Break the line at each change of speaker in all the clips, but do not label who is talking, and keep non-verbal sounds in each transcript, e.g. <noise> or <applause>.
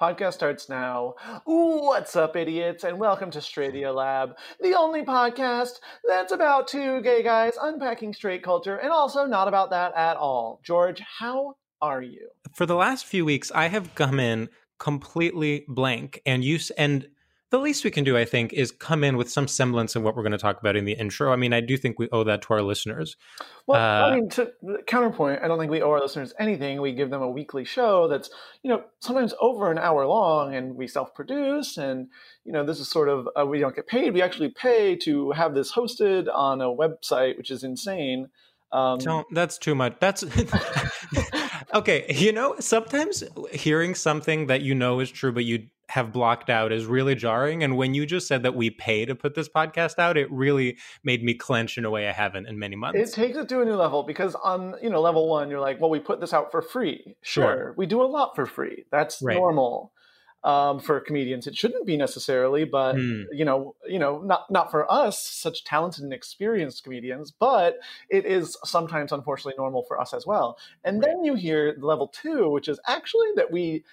Podcast starts now. What's up, idiots, and welcome to Stradio Lab, the only podcast that's about two gay guys unpacking straight culture and also not about that at all. George, how are you?
For the last few weeks, I have come in completely blank, and you and the least we can do, I think, is come in with some semblance of what we're going to talk about in the intro. I mean, I do think we owe that to our listeners.
Well,
Uh,
I mean, to counterpoint, I don't think we owe our listeners anything. We give them a weekly show that's, you know, sometimes over an hour long, and we self-produce, and you know, this is sort of uh, we don't get paid. We actually pay to have this hosted on a website, which is insane. Um,
Don't, that's too much. That's <laughs> okay. You know, sometimes hearing something that you know is true, but you have blocked out is really jarring. And when you just said that we pay to put this podcast out, it really made me clench in a way I haven't in many months.
It takes it to a new level because on you know level one, you're like, well, we put this out for free. Sure,
Sure.
we do a lot for free. That's
Right.
normal um, for comedians. It shouldn't be necessarily, but
Hmm.
you know, you know, not not for us, such talented and experienced comedians. But it is sometimes, unfortunately, normal for us as well. And then you hear level two, which is actually that we.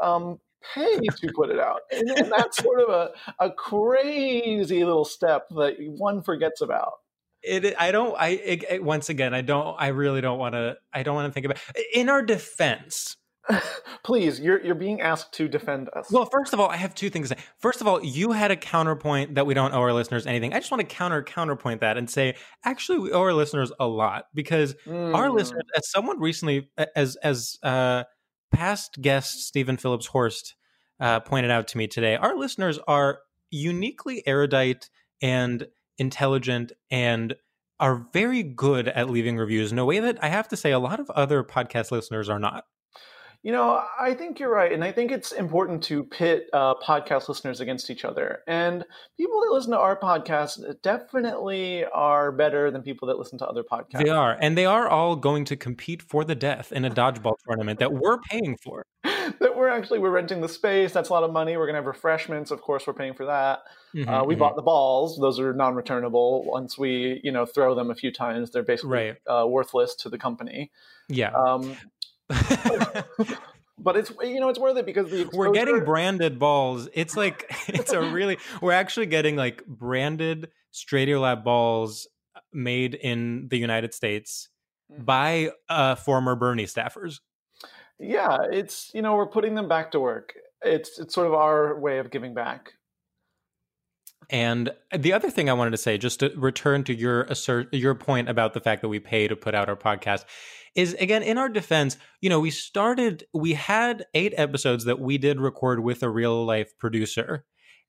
Um, pay to put it out and, and that's sort of a, a crazy little step that one forgets about
It, I don't. I it, it- once again, I don't. I really don't want to. I don't want to think about. In our defense, <laughs>
Please, you're you're being asked to defend us.
Well, first of all, I have two things to say. First of all, you had a counterpoint that we don't owe our listeners anything. I just want to counter counterpoint that and say, actually, we owe our listeners a lot because our
Mm.
listeners, as someone recently, as as uh, past guest Stephen Phillips Horst uh, pointed out to me today, our listeners are uniquely erudite and intelligent and are very good at leaving reviews in a way that I have to say a lot of other podcast listeners are not.
You know, I think you're right, and I think it's important to pit uh, podcast listeners against each other. And people that listen to our podcast definitely are better than people that listen to other podcasts.
They are, and they are all going to compete for the death in a dodgeball tournament that we're paying for. <laughs>
that we're actually we're renting the space. That's a lot of money. We're gonna have refreshments. Of course, we're paying for that. Uh,
Mhm,
we
mhm.
bought the balls; those are non-returnable. Once we, you know, throw them a few times, they're basically
Right.
uh, worthless to the company.
yeah.
Um, <laughs> but it's you know it's worth it because the <laughs>
we're getting branded balls. It's like <laughs> it's a really we're actually getting like branded Stradio Lab balls made in the United States by uh, former Bernie staffers.
Yeah, it's you know we're putting them back to work. It's it's sort of our way of giving back.
And the other thing I wanted to say, just to return to your assert your point about the fact that we pay to put out our podcast, is again in our defense, you know, we started, we had eight episodes that we did record with a real life producer,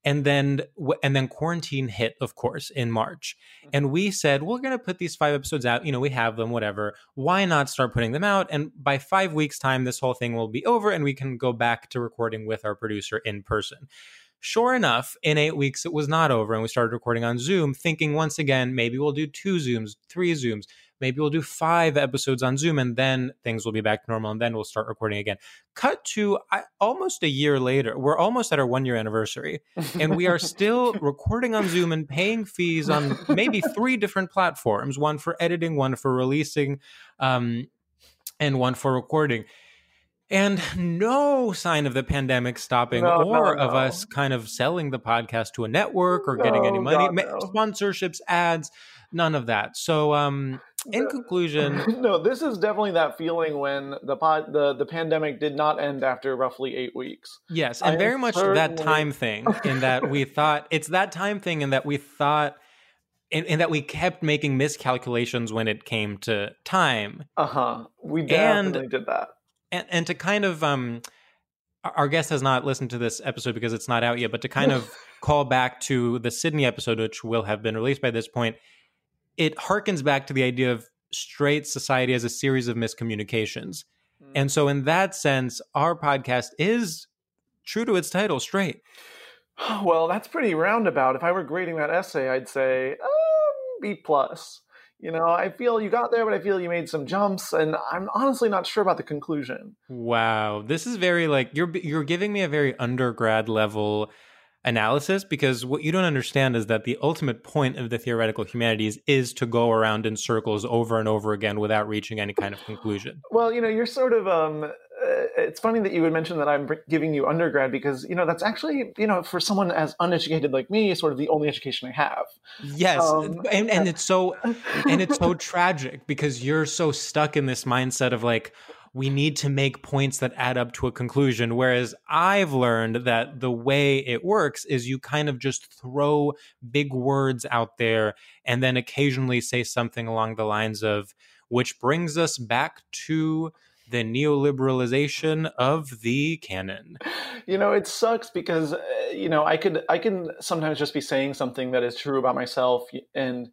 and then and then quarantine hit, of course, in March, mm-hmm. and we said we're going to put these five episodes out. You know, we have them, whatever. Why not start putting them out? And by five weeks' time, this whole thing will be over, and we can go back to recording with our producer in person. Sure enough, in eight weeks, it was not over, and we started recording on Zoom, thinking once again, maybe we'll do two Zooms, three Zooms, maybe we'll do five episodes on Zoom, and then things will be back to normal, and then we'll start recording again. Cut to I, almost a year later, we're almost at our one year anniversary, and we are still <laughs> recording on Zoom and paying fees on maybe three different platforms one for editing, one for releasing, um, and one for recording and no sign of the pandemic stopping
No,
or
no,
of us kind of selling the podcast to a network or getting any money
God,
Ma-
no.
sponsorships ads none of that so um in conclusion <laughs>
no, this is definitely that feeling when the pod, the the pandemic did not end after roughly eight weeks.
yes and
am
very much that time thing in that we <laughs> thought it's that time thing in that we thought in, in that we kept making miscalculations when it came to time
Uh huh. We
And-
definitely did that.
and and to kind of um our guest has not listened to this episode because it's not out yet but to kind <laughs> of call back to the sydney episode which will have been released by this point it harkens back to the idea of straight society as a series of miscommunications and so in that sense our podcast is true to its title straight <sighs>
Well, that's pretty roundabout. If I were grading that essay, I'd say um, B plus. You know, I feel you got there, but I feel you made some jumps, and I'm honestly not sure about the conclusion.
wow this is very like you're you're giving me a very undergrad level analysis because what you don't understand is that the ultimate point of the theoretical humanities is to go around in circles over and over again without reaching any kind of conclusion. <laughs>
Well, you know, you're sort of. Um, uh, it's funny that you would mention that I'm giving you undergrad because you know that's actually you know for someone as uneducated like me, sort of the only education I have.
Yes,
Um,
and and it's so and it's so <laughs> tragic because you're so stuck in this mindset of like we need to make points that add up to a conclusion. Whereas i've learned that the way it works is you kind of just throw big words out there and then occasionally say something along the lines of which brings us back to the neoliberalization of the canon.
You know it sucks because uh, you know i could i can sometimes just be saying something that is true about myself and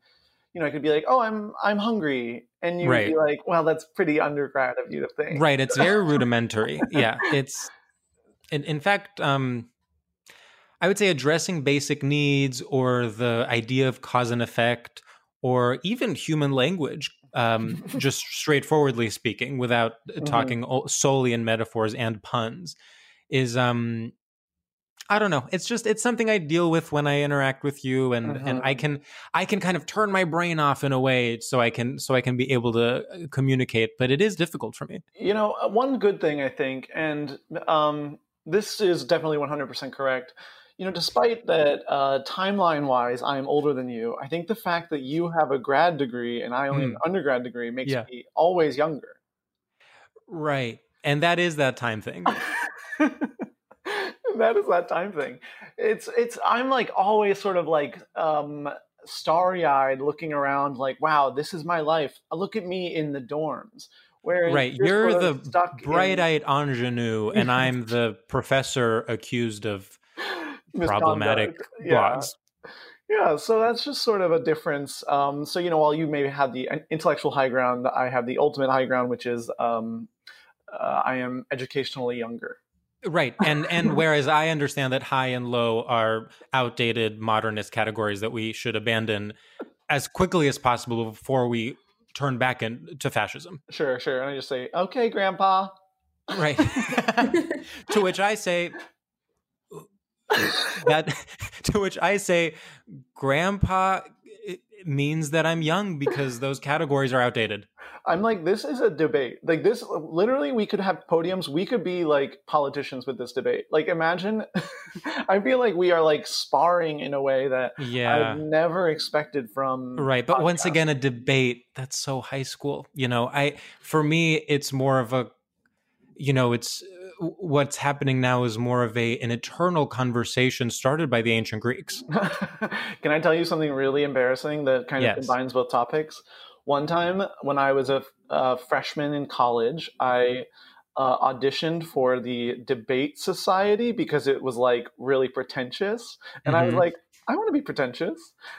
you know i could be like oh i'm i'm hungry and you would be like well that's pretty undergrad of you to think.
Right it's very <laughs> rudimentary. Yeah it's in, in fact um i would say addressing basic needs or the idea of cause and effect or even human language um <laughs> just straightforwardly speaking without talking solely in metaphors and puns is um I don't know. It's just it's something I deal with when I interact with you, and and I can I can kind of turn my brain off in a way so I can so I can be able to uh, communicate. But it is difficult for me.
you know uh, one good thing i think and um, this is definitely 100% correct you know despite that uh, timeline wise i am older than you i think the fact that you have a grad degree and i only have an undergrad degree makes
Yeah.
me always younger
Right. And that is that time thing. <laughs>
that is that time thing it's it's i'm like always sort of like um starry-eyed looking around like wow this is my life look at me in the dorms whereas
right. You're the
stuck in
bright eyed ingenue, and I'm <laughs> the professor accused of problematic
yeah
blogs.
yeah so that's just sort of a difference um so you know while you maybe have the intellectual high ground i have the ultimate high ground which is um uh, i am educationally younger
Right. And and whereas I understand that high and low are outdated modernist categories that we should abandon as quickly as possible before we turn back into fascism.
sure sure and i just say okay grandpa
Right. <laughs> to which I say that <laughs> to which I say grandpa means that I'm young because <laughs> those categories are outdated.
I'm like, this is a debate. Like this, literally, we could have podiums. We could be like politicians with this debate. Like, imagine. <laughs> I feel like we are like sparring in a way that
Yeah.
I've never expected from.
Right, but once again, a debate that's so high school. You know, I for me, it's more of a, you know, it's what's happening now is more of a an eternal conversation started by the ancient Greeks. <laughs>
Can I tell you something really embarrassing that kind
Yes.
of combines both topics? One time when I was a, a freshman in college, I uh, auditioned for the debate society because it was like really pretentious. And I was
Mhm.
like, I want to be pretentious.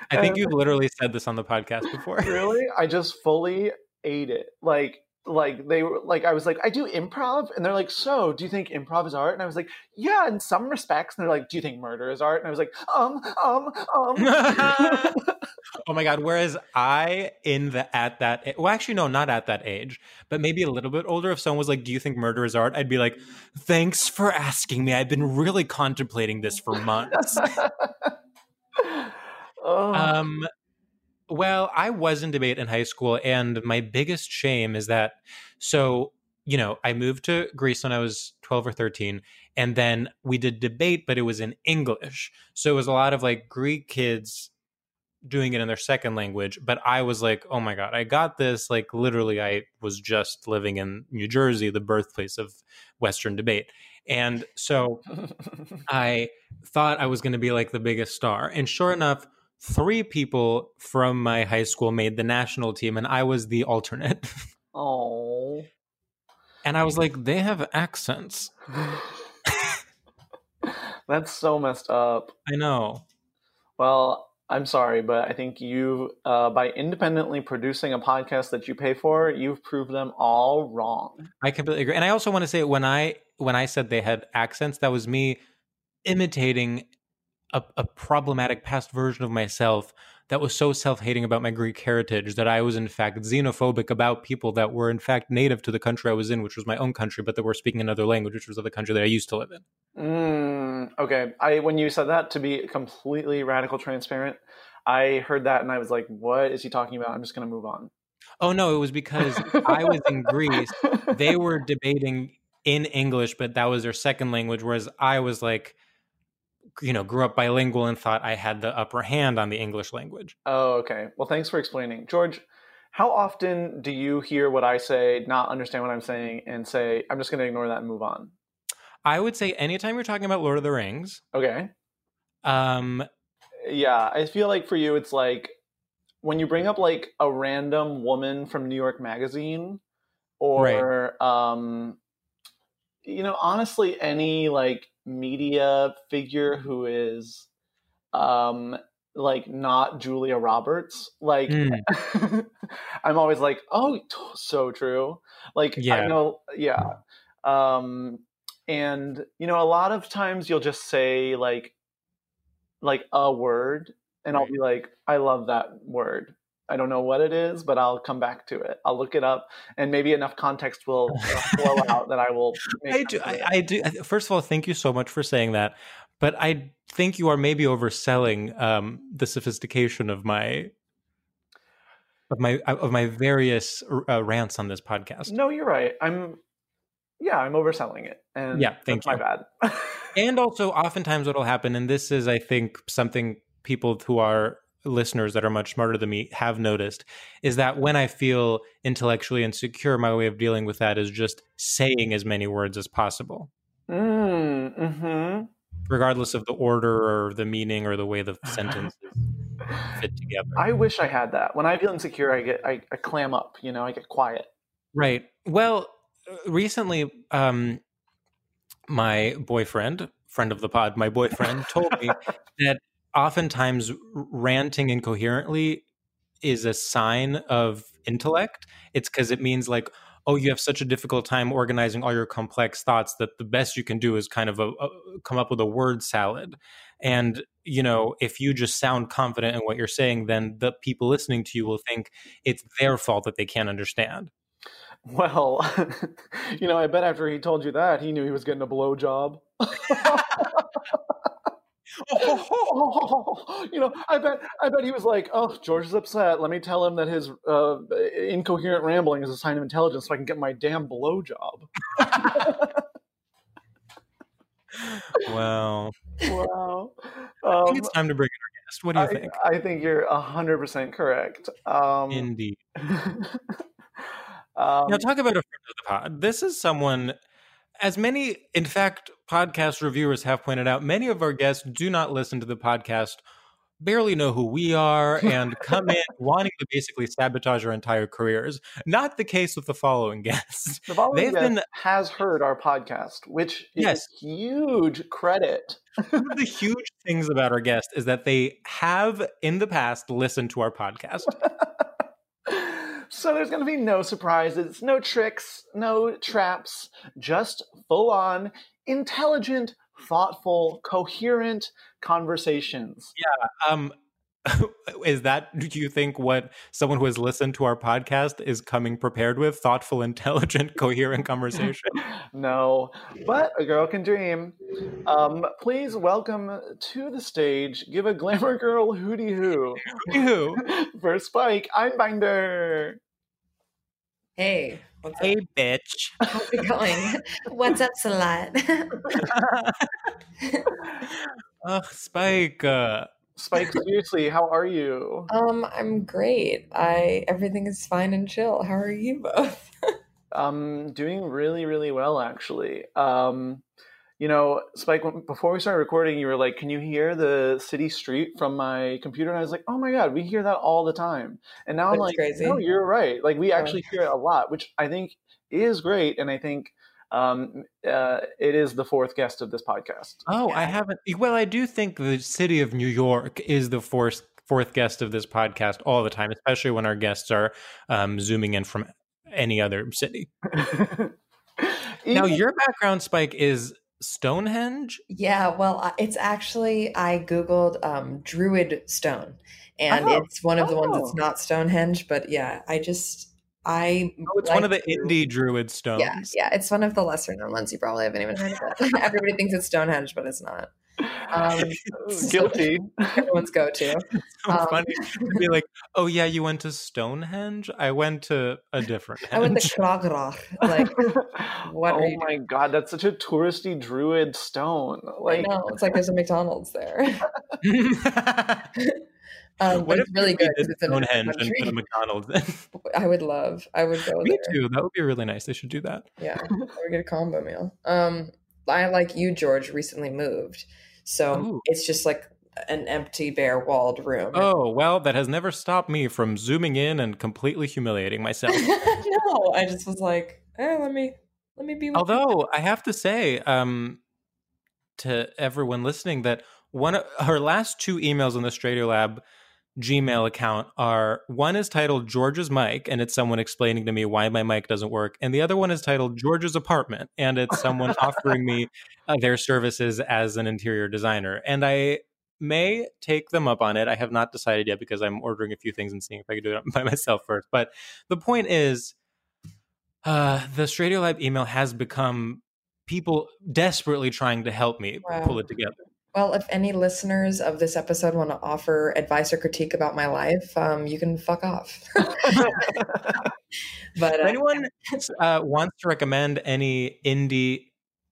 I think
And-
you've literally said this on the podcast before. <laughs>
really? I just fully ate it. Like, like they were like I was like I do improv and they're like so do you think improv is art and I was like yeah in some respects and they're like do you think murder is art and I was like um um um <laughs> <laughs>
oh my god! Whereas I, in the at that, well, actually, no, not at that age, but maybe a little bit older. If someone was like, "Do you think murder is art?" I'd be like, "Thanks for asking me. I've been really contemplating this for months." <laughs>
oh,
Um, well, I was in debate in high school, and my biggest shame is that so you know I moved to Greece when I was twelve or thirteen, and then we did debate, but it was in English, so it was a lot of like Greek kids doing it in their second language. But I was like, oh my god, I got this! Like literally, I was just living in New Jersey, the birthplace of Western debate, and so <laughs> I thought I was going to be like the biggest star. And sure enough, three people from my high school made the national team, and I was the alternate. <laughs>
oh.
and I was like, they have accents. <laughs>
That's so messed up.
I know.
Well, I'm sorry, but I think you, uh, by independently producing a podcast that you pay for, you've proved them all wrong.
I completely agree. And I also want to say when I when I said they had accents, that was me imitating a, a problematic past version of myself that was so self-hating about my Greek heritage that I was in fact xenophobic about people that were in fact native to the country I was in, which was my own country, but that were speaking another language, which was of the country that I used to live in.
Mm, okay. I when you said that to be completely radical transparent, I heard that and I was like, "What is he talking about?" I'm just gonna move on.
Oh no, it was because I was in Greece. They were debating in English, but that was their second language, whereas I was like, you know, grew up bilingual and thought I had the upper hand on the English language.
Oh, okay. Well, thanks for explaining, George. How often do you hear what I say, not understand what I'm saying, and say, "I'm just gonna ignore that and move on"?
I would say anytime you're talking about Lord of the Rings,
Okay.
um,
Yeah, I feel like for you, it's like when you bring up like a random woman from New York Magazine, or um, you know, honestly, any like media figure who is um like not Julia Roberts, like
Mm. <laughs>
I'm always like, oh, t- so true. Like I
Yeah.
know, yeah. Um, and you know, a lot of times you'll just say like like a word, and I'll be like, I love that word. I don't know what it is, but I'll come back to it. I'll look it up, and maybe enough context will <laughs> uh, flow out that I will. Make
I do. I. I do. First of all, thank you so much for saying that. But I think you are maybe overselling um, the sophistication of my of my of my various uh, rants on this podcast.
No, you're right. I'm. Yeah, I'm overselling it, and
Yeah, thank
that's my bad. <laughs>
and also oftentimes what'll happen and this is i think something people who are listeners that are much smarter than me have noticed is that when i feel intellectually insecure my way of dealing with that is just saying as many words as possible
mm, hmm
regardless of the order or the meaning or the way the sentences <laughs> fit together
I wish I had that. When I feel insecure, I get I, I clam up. You know, I get quiet.
Right. Well, uh, recently, um, my boyfriend, friend of the pod, my boyfriend told me <laughs> that oftentimes ranting incoherently is a sign of intellect. It's because it means like, oh, you have such a difficult time organizing all your complex thoughts that the best you can do is kind of a, a, come up with a word salad. And you know, if you just sound confident in what you're saying, then the people listening to you will think it's their fault that they can't understand.
Well, <laughs> you know, I bet after he told you that, he knew he was getting a blowjob. <laughs> <laughs> oh, <laughs> you know, I bet, I bet he was like, "Oh, George is upset. Let me tell him that his uh, incoherent rambling is a sign of intelligence, so I can get my damn blowjob." <laughs>
wow.
wow.
I think
Um,
it's time to bring in our guest. What do you
I,
think?
I think you're hundred percent correct. Um,
Indeed. <laughs>
um,
Now, talk about a friend of the pod. This is someone, as many, in fact, podcast reviewers have pointed out, many of our guests do not listen to the podcast, barely know who we are, <laughs> and come in wanting to basically sabotage our entire careers. Not the case with the following <laughs> guests.
the following
they've
guest
been-
has heard our podcast, which is
Yes.
huge credit.
One of the huge things about our guest is that they have, in the past, listened to our podcast. <laughs>
so there's going to be no surprises, no tricks, no traps, just full on, intelligent, thoughtful, coherent conversations. Yeah.
Um, <laughs> is that do you think what someone who has listened to our podcast is coming prepared with? Thoughtful, intelligent, <laughs> coherent conversation. <laughs>
No, but a girl can dream. Um, please welcome to the stage, give a glamour girl hootie hoo
Ew.
for Spike Einbinder.
Hey, what's
Hey,
up?
bitch. <laughs>
How's it going? <laughs> what's up, Salat? <laughs>
Ugh, Spike. Uh,
Spike, seriously, how are you?
um, I'm great. I everything is fine and chill. How are you both?
Um, doing really, really well, actually. Um, you know, Spike, when- before we started recording, you were like, "Can you hear the city street from my computer?" And I was like, "Oh my god, we hear that all the time." And now I'm like,
crazy.
"No, you're right. Like, we actually hear it a lot, which I think is great, and I think um, uh, it is the fourth guest of this podcast.
oh, I haven't. Well, I do think the city of New York is the fourth fourth guest of this podcast all the time, especially when our guests are um, zooming in from any other city. <laughs> Now, your background, Spike, is Stonehenge.
Yeah, well, it's actually I googled um, Druid Stone, and
Oh,
it's one of the ones that's
oh.
not Stonehenge. But yeah, I just I
Oh, it's one of the
like to-
indie druid stones.
Yeah, yeah, it's one of the lesser known ones. You probably haven't even heard of it. <laughs> Everybody thinks it's Stonehenge, but it's not. Um, <laughs>
guilty. <laughs>
everyone's go to. <laughs>
so
Um,
funny to be like, oh yeah, you went to Stonehenge. I went to a different.
I went to
henge."
Like, what
oh
are you
my god, that's such a touristy druid stone. Like,
no, it's like there's a McDonald's there. Um,
what if
it's really good
did
'cause it's
Stonehenge and put a McDonald's in?
I would love. I would go
Me
there.
too. That would be really nice. They should do that.
Yeah, we get a combo meal. Um, I like you, George. Recently moved, so
Oh.
it's just like an empty, bare walled room.
Oh well, that has never stopped me from zooming in and completely humiliating myself. <laughs>
no, I just was like, eh, let me let me be. With you.
Although I have to say, um, to everyone listening, that one of her last two emails in the Stradio Lab Gmail account are one is titled George's mic, and it's someone explaining to me why my mic doesn't work, and the other one is titled George's apartment, and it's someone <laughs> offering me uh, their services as an interior designer, and I may take them up on it. I have not decided yet because I'm ordering a few things and seeing if I can do it <laughs> by myself first. But the point is, uh, the Stradio Lab email has become people desperately trying to help me pull it together.
Well, if any listeners of this episode want to offer advice or critique about my life, um, you can fuck off. <laughs> but
If
uh,
anyone uh, wants to recommend any indie,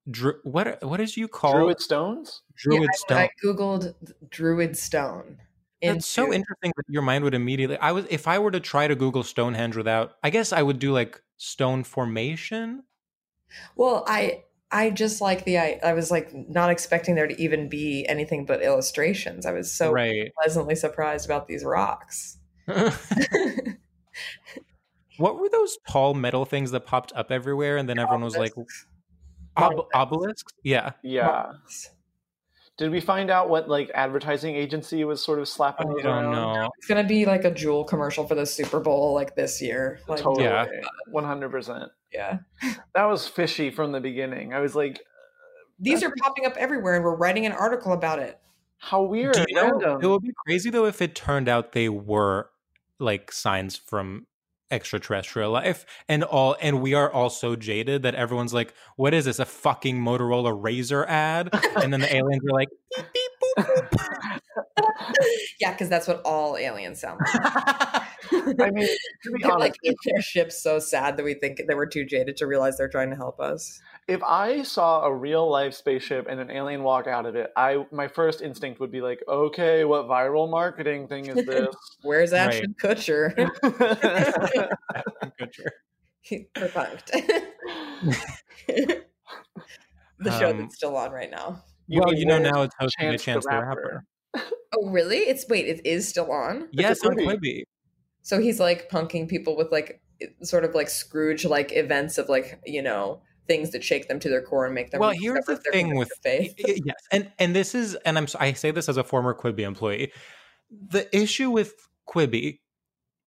dru- what what did you call
druid stones?
Druid
yeah,
stone?
I, I googled Druid Stone.
That's so interesting that your mind would immediately. I was if I were to try to Google Stonehenge without, I guess I would do like stone formation.
Well, I I just like the I, I was like not expecting there to even be anything but illustrations. I was so
right.
pleasantly surprised about these rocks. <laughs>
what were those tall metal things that popped up everywhere, and then everyone was like, Ob-
Obelisks.
obelisks? Yeah.
Yeah. Did we find out what like advertising agency was sort of slapping
I
these
don't
around?
know.
It's gonna be like a jewel commercial for the Super Bowl like this year. Like,
Totally.
Uh,
One hundred percent.
yeah. <laughs>
That was fishy from the beginning. I was like, uh,
These are popping up everywhere, and we're writing an article about it.
how weird.
Do you know? It would be crazy though if it turned out they were like signs from extraterrestrial life and all and we are all so jaded that everyone's like what is this a fucking motorola razor ad? <laughs> And then the aliens are like beep beep boop <laughs>
yeah, because that's what all aliens sound like. <laughs>
I mean, to be
They're
honest,
like keep their ships so sad that we think that we're too jaded to realize they're trying to help us.
if I saw a real life spaceship and an alien walk out of it, I my first instinct would be like, okay, what viral marketing thing is <laughs> this?
Where's Ashton Kutcher?
Kutcher.
Perfunced. the show
Um,
that's still on right now.
You
well,
mean
you know now it's hosted by
Chance
Chance
the
the
Rapper?
Oh, really? It's wait, it is still on.
Yes, on
Quibi.
So he's like punking people with like sort of like Scrooge like events of like you know things that shake them to their core and make them.
Well, here's the thing with
faith.
Yes and and this is and i'm i say this as a former quibi employee the issue with quibi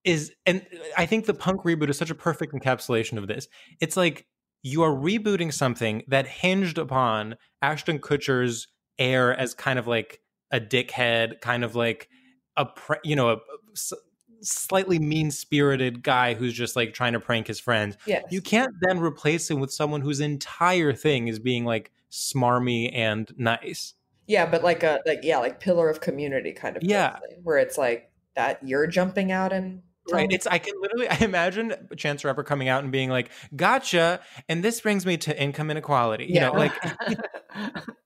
is and uh, i think the punk reboot is such a perfect encapsulation of this it's like you are rebooting something that hinged upon ashton kutcher's air as kind of like a dickhead kind of like a you know a, slightly mean-spirited guy who's just like trying to prank his friends
Yes.
you can't then replace him with someone whose entire thing is being like smarmy and nice.
Yeah, but like a like yeah, like pillar of community kind of
Yeah.
person, where it's like that you're jumping out and
Right. It's I can literally <laughs> I imagine Chance Rapper coming out and being like, "Gotcha," and this brings me to income inequality. You
Yeah.
know, like <laughs>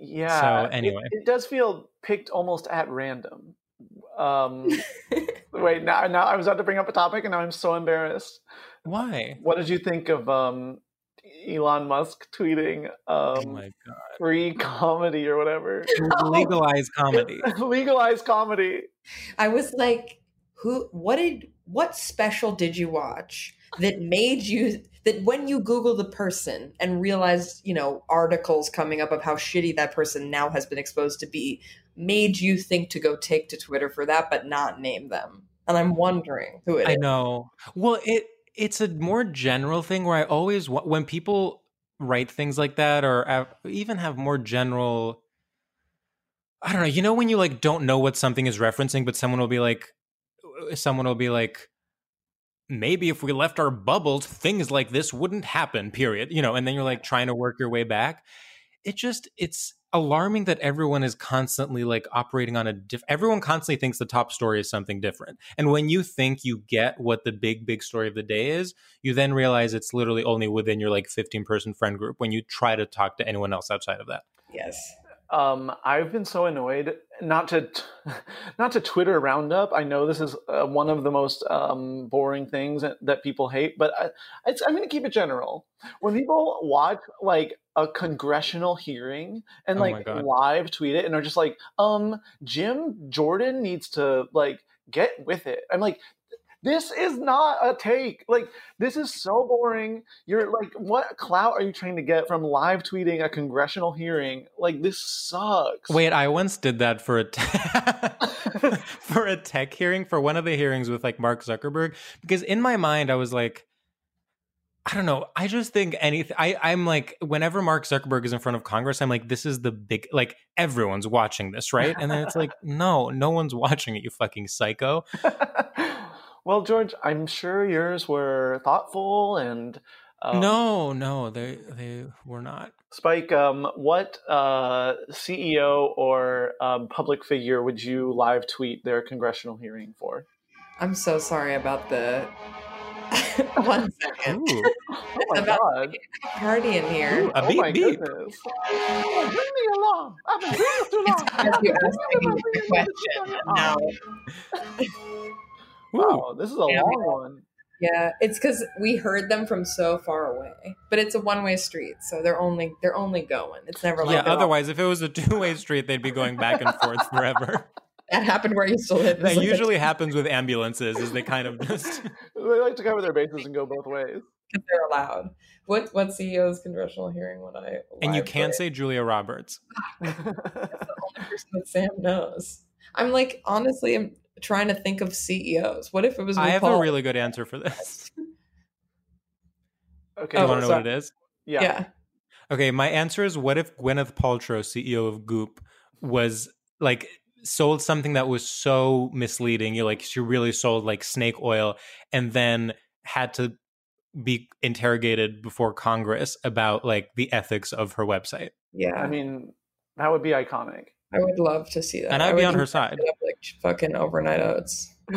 yeah.
So,
it-
anyway.
it, does feel picked almost at random. Um, <laughs> wait, now now I was about to bring up a topic, and now I'm so embarrassed.
why?
What did you think of um, Elon Musk tweeting
Oh
um,
god!
free comedy or whatever?
It was <laughs> legalized comedy. <laughs>
Legalized comedy.
I was like, who what did what special did you watch that made you that when you Google the person and realize, you know, articles coming up of how shitty that person now has been exposed to be, made you think to go take to Twitter for that, but not name them. And I'm wondering who it
I
is.
know. Well, it it's a more general thing where I always when people write things like that or even have more general I don't know, you know when you like don't know what something is referencing but someone will be like someone will be like maybe if we left our bubbles things like this wouldn't happen period you know and then you're like trying to work your way back. It just it's alarming that everyone is constantly like operating on a diff everyone constantly thinks the top story is something different. And when you think you get what the big big story of the day is you then realize it's literally only within your like 15 person friend group when you try to talk to anyone else outside of that.
Yes.
Um, I've been so annoyed not to <laughs> not to Twitter roundup. I know this is uh, one of the most um, boring things that, that people hate, but I, it's, I'm going to keep it general. When people watch like a congressional hearing and
Oh
like live tweet it and are just like, um, Jim Jordan needs to like get with it. I'm like. This is not a take. Like, this is so boring. You're like, what clout are you trying to get from live tweeting a congressional hearing? Like, this sucks.
Wait, I once did that for a te- <laughs> for a tech hearing for one of the hearings with like Mark Zuckerberg because in my mind I was like I don't know. I just think anything. I I'm like whenever Mark Zuckerberg is in front of Congress, I'm like, this is the big like everyone's watching this, right? And then it's like, <laughs> no, no one's watching it. You fucking psycho. <laughs>
well, George, I'm sure yours were thoughtful and. Um,
no, no, they they were not.
Spike, um, what uh, CEO or um, public figure would you live tweet their congressional hearing for?
I'm so sorry about the <laughs> one <laughs> second.
Ooh, <laughs>
Oh my
About-
god!
Party in here.
Ooh, a
oh
beep
my
beep.
goodness! Oh, bring me along. I've been doing this too long.
Because you asked me the question. No.
Ooh.
Wow, this is a
Yeah.
long one.
Yeah, it's because we heard them from so far away, but it's a one-way street, so they're only they're only going. It's never like
Yeah.
they're all-
Otherwise, if it was a two way street, they'd be going back and forth forever. <laughs>
that happened where I used to live.
That
It's like a-
usually <laughs> happens with ambulances, is they kind of just. <laughs>
They like to cover their bases and go both ways.
because they're allowed. What what CEO's congressional hearing would I?
And you can't say Julia Roberts.
That's the only person that Sam knows. I'm like honestly, I'm trying to think of CEOs. What if it was?
I have a really good answer for this. <laughs>
okay,
Do you want to know what it is?
yeah.
yeah.
Okay, my answer is what if Gwyneth Paltrow, CEO of Goop, was like sold something that was so misleading. You like she really sold like snake oil and then had to be interrogated before Congress about like the ethics of her website.
Yeah.
I mean, that would be iconic.
I would love to see that.
And I'd
I
be on her side.
Up like fucking overnight oats. <laughs>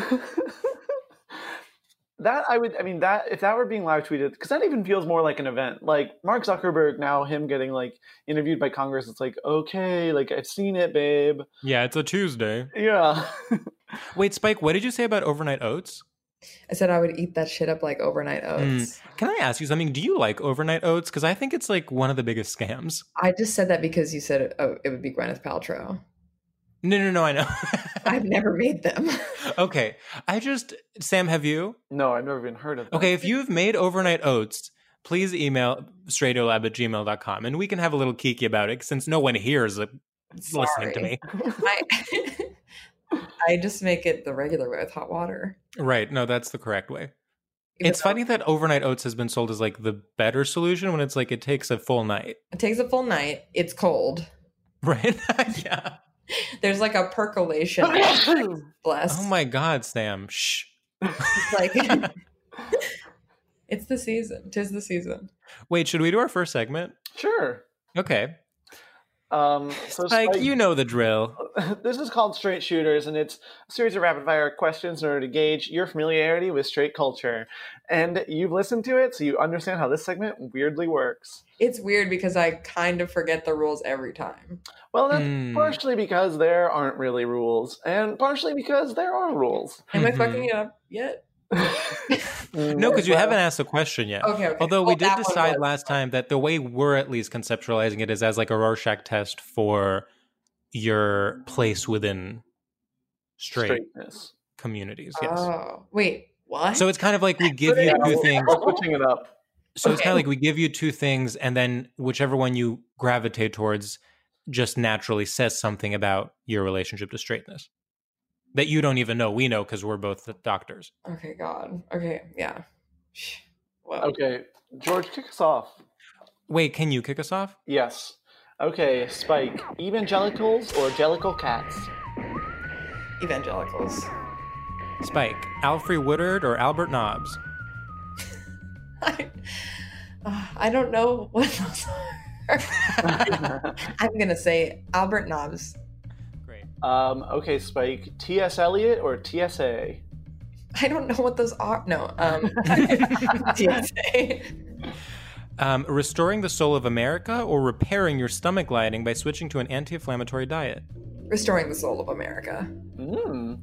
that I would. I mean, that if that were being live tweeted, because that even feels more like an event. Like Mark Zuckerberg now, him getting like interviewed by Congress. It's like okay, like I've seen it, babe.
Yeah, it's a Tuesday.
Yeah. <laughs>
Wait, Spike, what did you say about overnight oats?
I said I would eat that shit up like overnight
Mm.
oats.
Can I ask you something? Do you like overnight oats? Because I think it's like one of the biggest scams.
I just said that because you said it, oh, it would be Gwyneth Paltrow.
No, no, no, I know.
I've never <laughs> made them.
okay. I just, Sam, have you?
no, I've never even heard of that.
Okay, if you've made overnight oats, please email stradiolab at gmail.com and we can have a little kiki about it since no one here is uh, listening to me. <laughs>
I, I just make it the regular way with hot water.
Right. No, that's the correct way.
Even
it's
though
funny that overnight oats has been sold as like the better solution when it's like it takes a full night.
It takes a full night. It's cold. <laughs>
Right? <laughs> yeah.
There's like a percolation. <laughs> Bless.
Oh my God, Sam. Shh.
It's like it's the season. Tis the season.
Wait, should we do our first segment?
Sure.
Okay.
Um, so
Spike,
Spike-
you know the drill. <laughs>
this is called Straight Shooters, and it's a series of rapid fire questions in order to gauge your familiarity with straight culture. And you've listened to it, so you understand how this segment weirdly works.
It's weird because I kind of forget the rules every time.
Well, that's
Hmm.
partially because there aren't really rules, and partially because there are rules.
Am I fucking it up yet? <laughs>
No, because you haven't asked a question yet.
Okay, okay.
Although we
Oh,
did decide last time that the way we're at least conceptualizing it is as like a Rorschach test for your place within straight
straightness.
communities. Yes.
Oh, wait, what?
So it's kind of like we give you two things.
we're switching it up.
So it's kind of like we give you two things, and then whichever one you gravitate towards just naturally says something about your relationship to straightness that you don't even know. We know because we're both the doctors.
okay, God. Okay, yeah. Well,
Okay, George, kick us off.
Wait, can you kick us off?
Yes. Okay, Spike. Evangelicals or jellicle cats?
evangelicals.
Spike, Alfre Woodard or Albert Nobbs? <laughs>
I, uh, I don't know what those are. <laughs> <laughs> I'm gonna say Albert Nobbs.
Great.
um, okay, Spike. T.S. Eliot or TSA?
I don't know what those are. No, um, <laughs> <laughs> TSA.
Um, restoring the soul of America or repairing your stomach lining by switching to an anti-inflammatory diet?
Restoring the soul of America.
Hmm.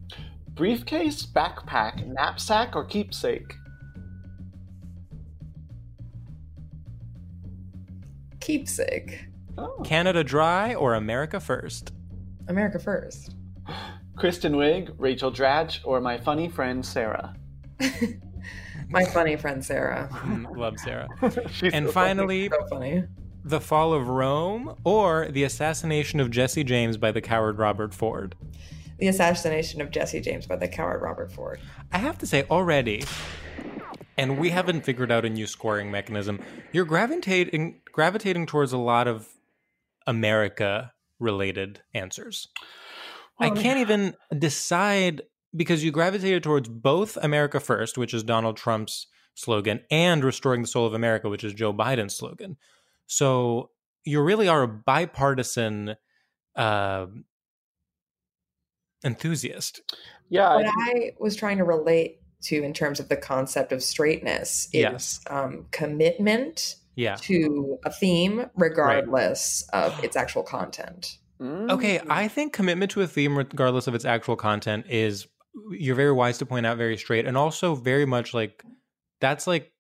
Briefcase, backpack, knapsack, or keepsake?
Keepsake.
Oh.
Canada Dry or America First?
America first.
Kristen Wiig, Rachel Dratch, or my funny friend Sarah? <laughs>
My funny friend Sarah.
Mm, Love Sarah. <laughs>
She's
And
so funny.
finally,
So funny.
The Fall of Rome or the assassination of Jesse James by the coward Robert Ford?
The assassination of Jesse James by the coward Robert Ford.
I have to say already, and we haven't figured out a new scoring mechanism. You're gravitating gravitating towards a lot of America related answers. I can't even decide because you gravitated towards both America First, which is Donald Trump's slogan, and Restoring the Soul of America, which is Joe Biden's slogan. So you really are a bipartisan uh, enthusiast.
Yeah,
What
I-
I was trying to relate to in terms of the concept of straightness is
Yes.
um, commitment
Yeah.
to a theme, regardless of its actual content.
Mm.
Okay, I think commitment to a theme, regardless of its actual content, is you're very wise to point out very straight, and also very much like that's like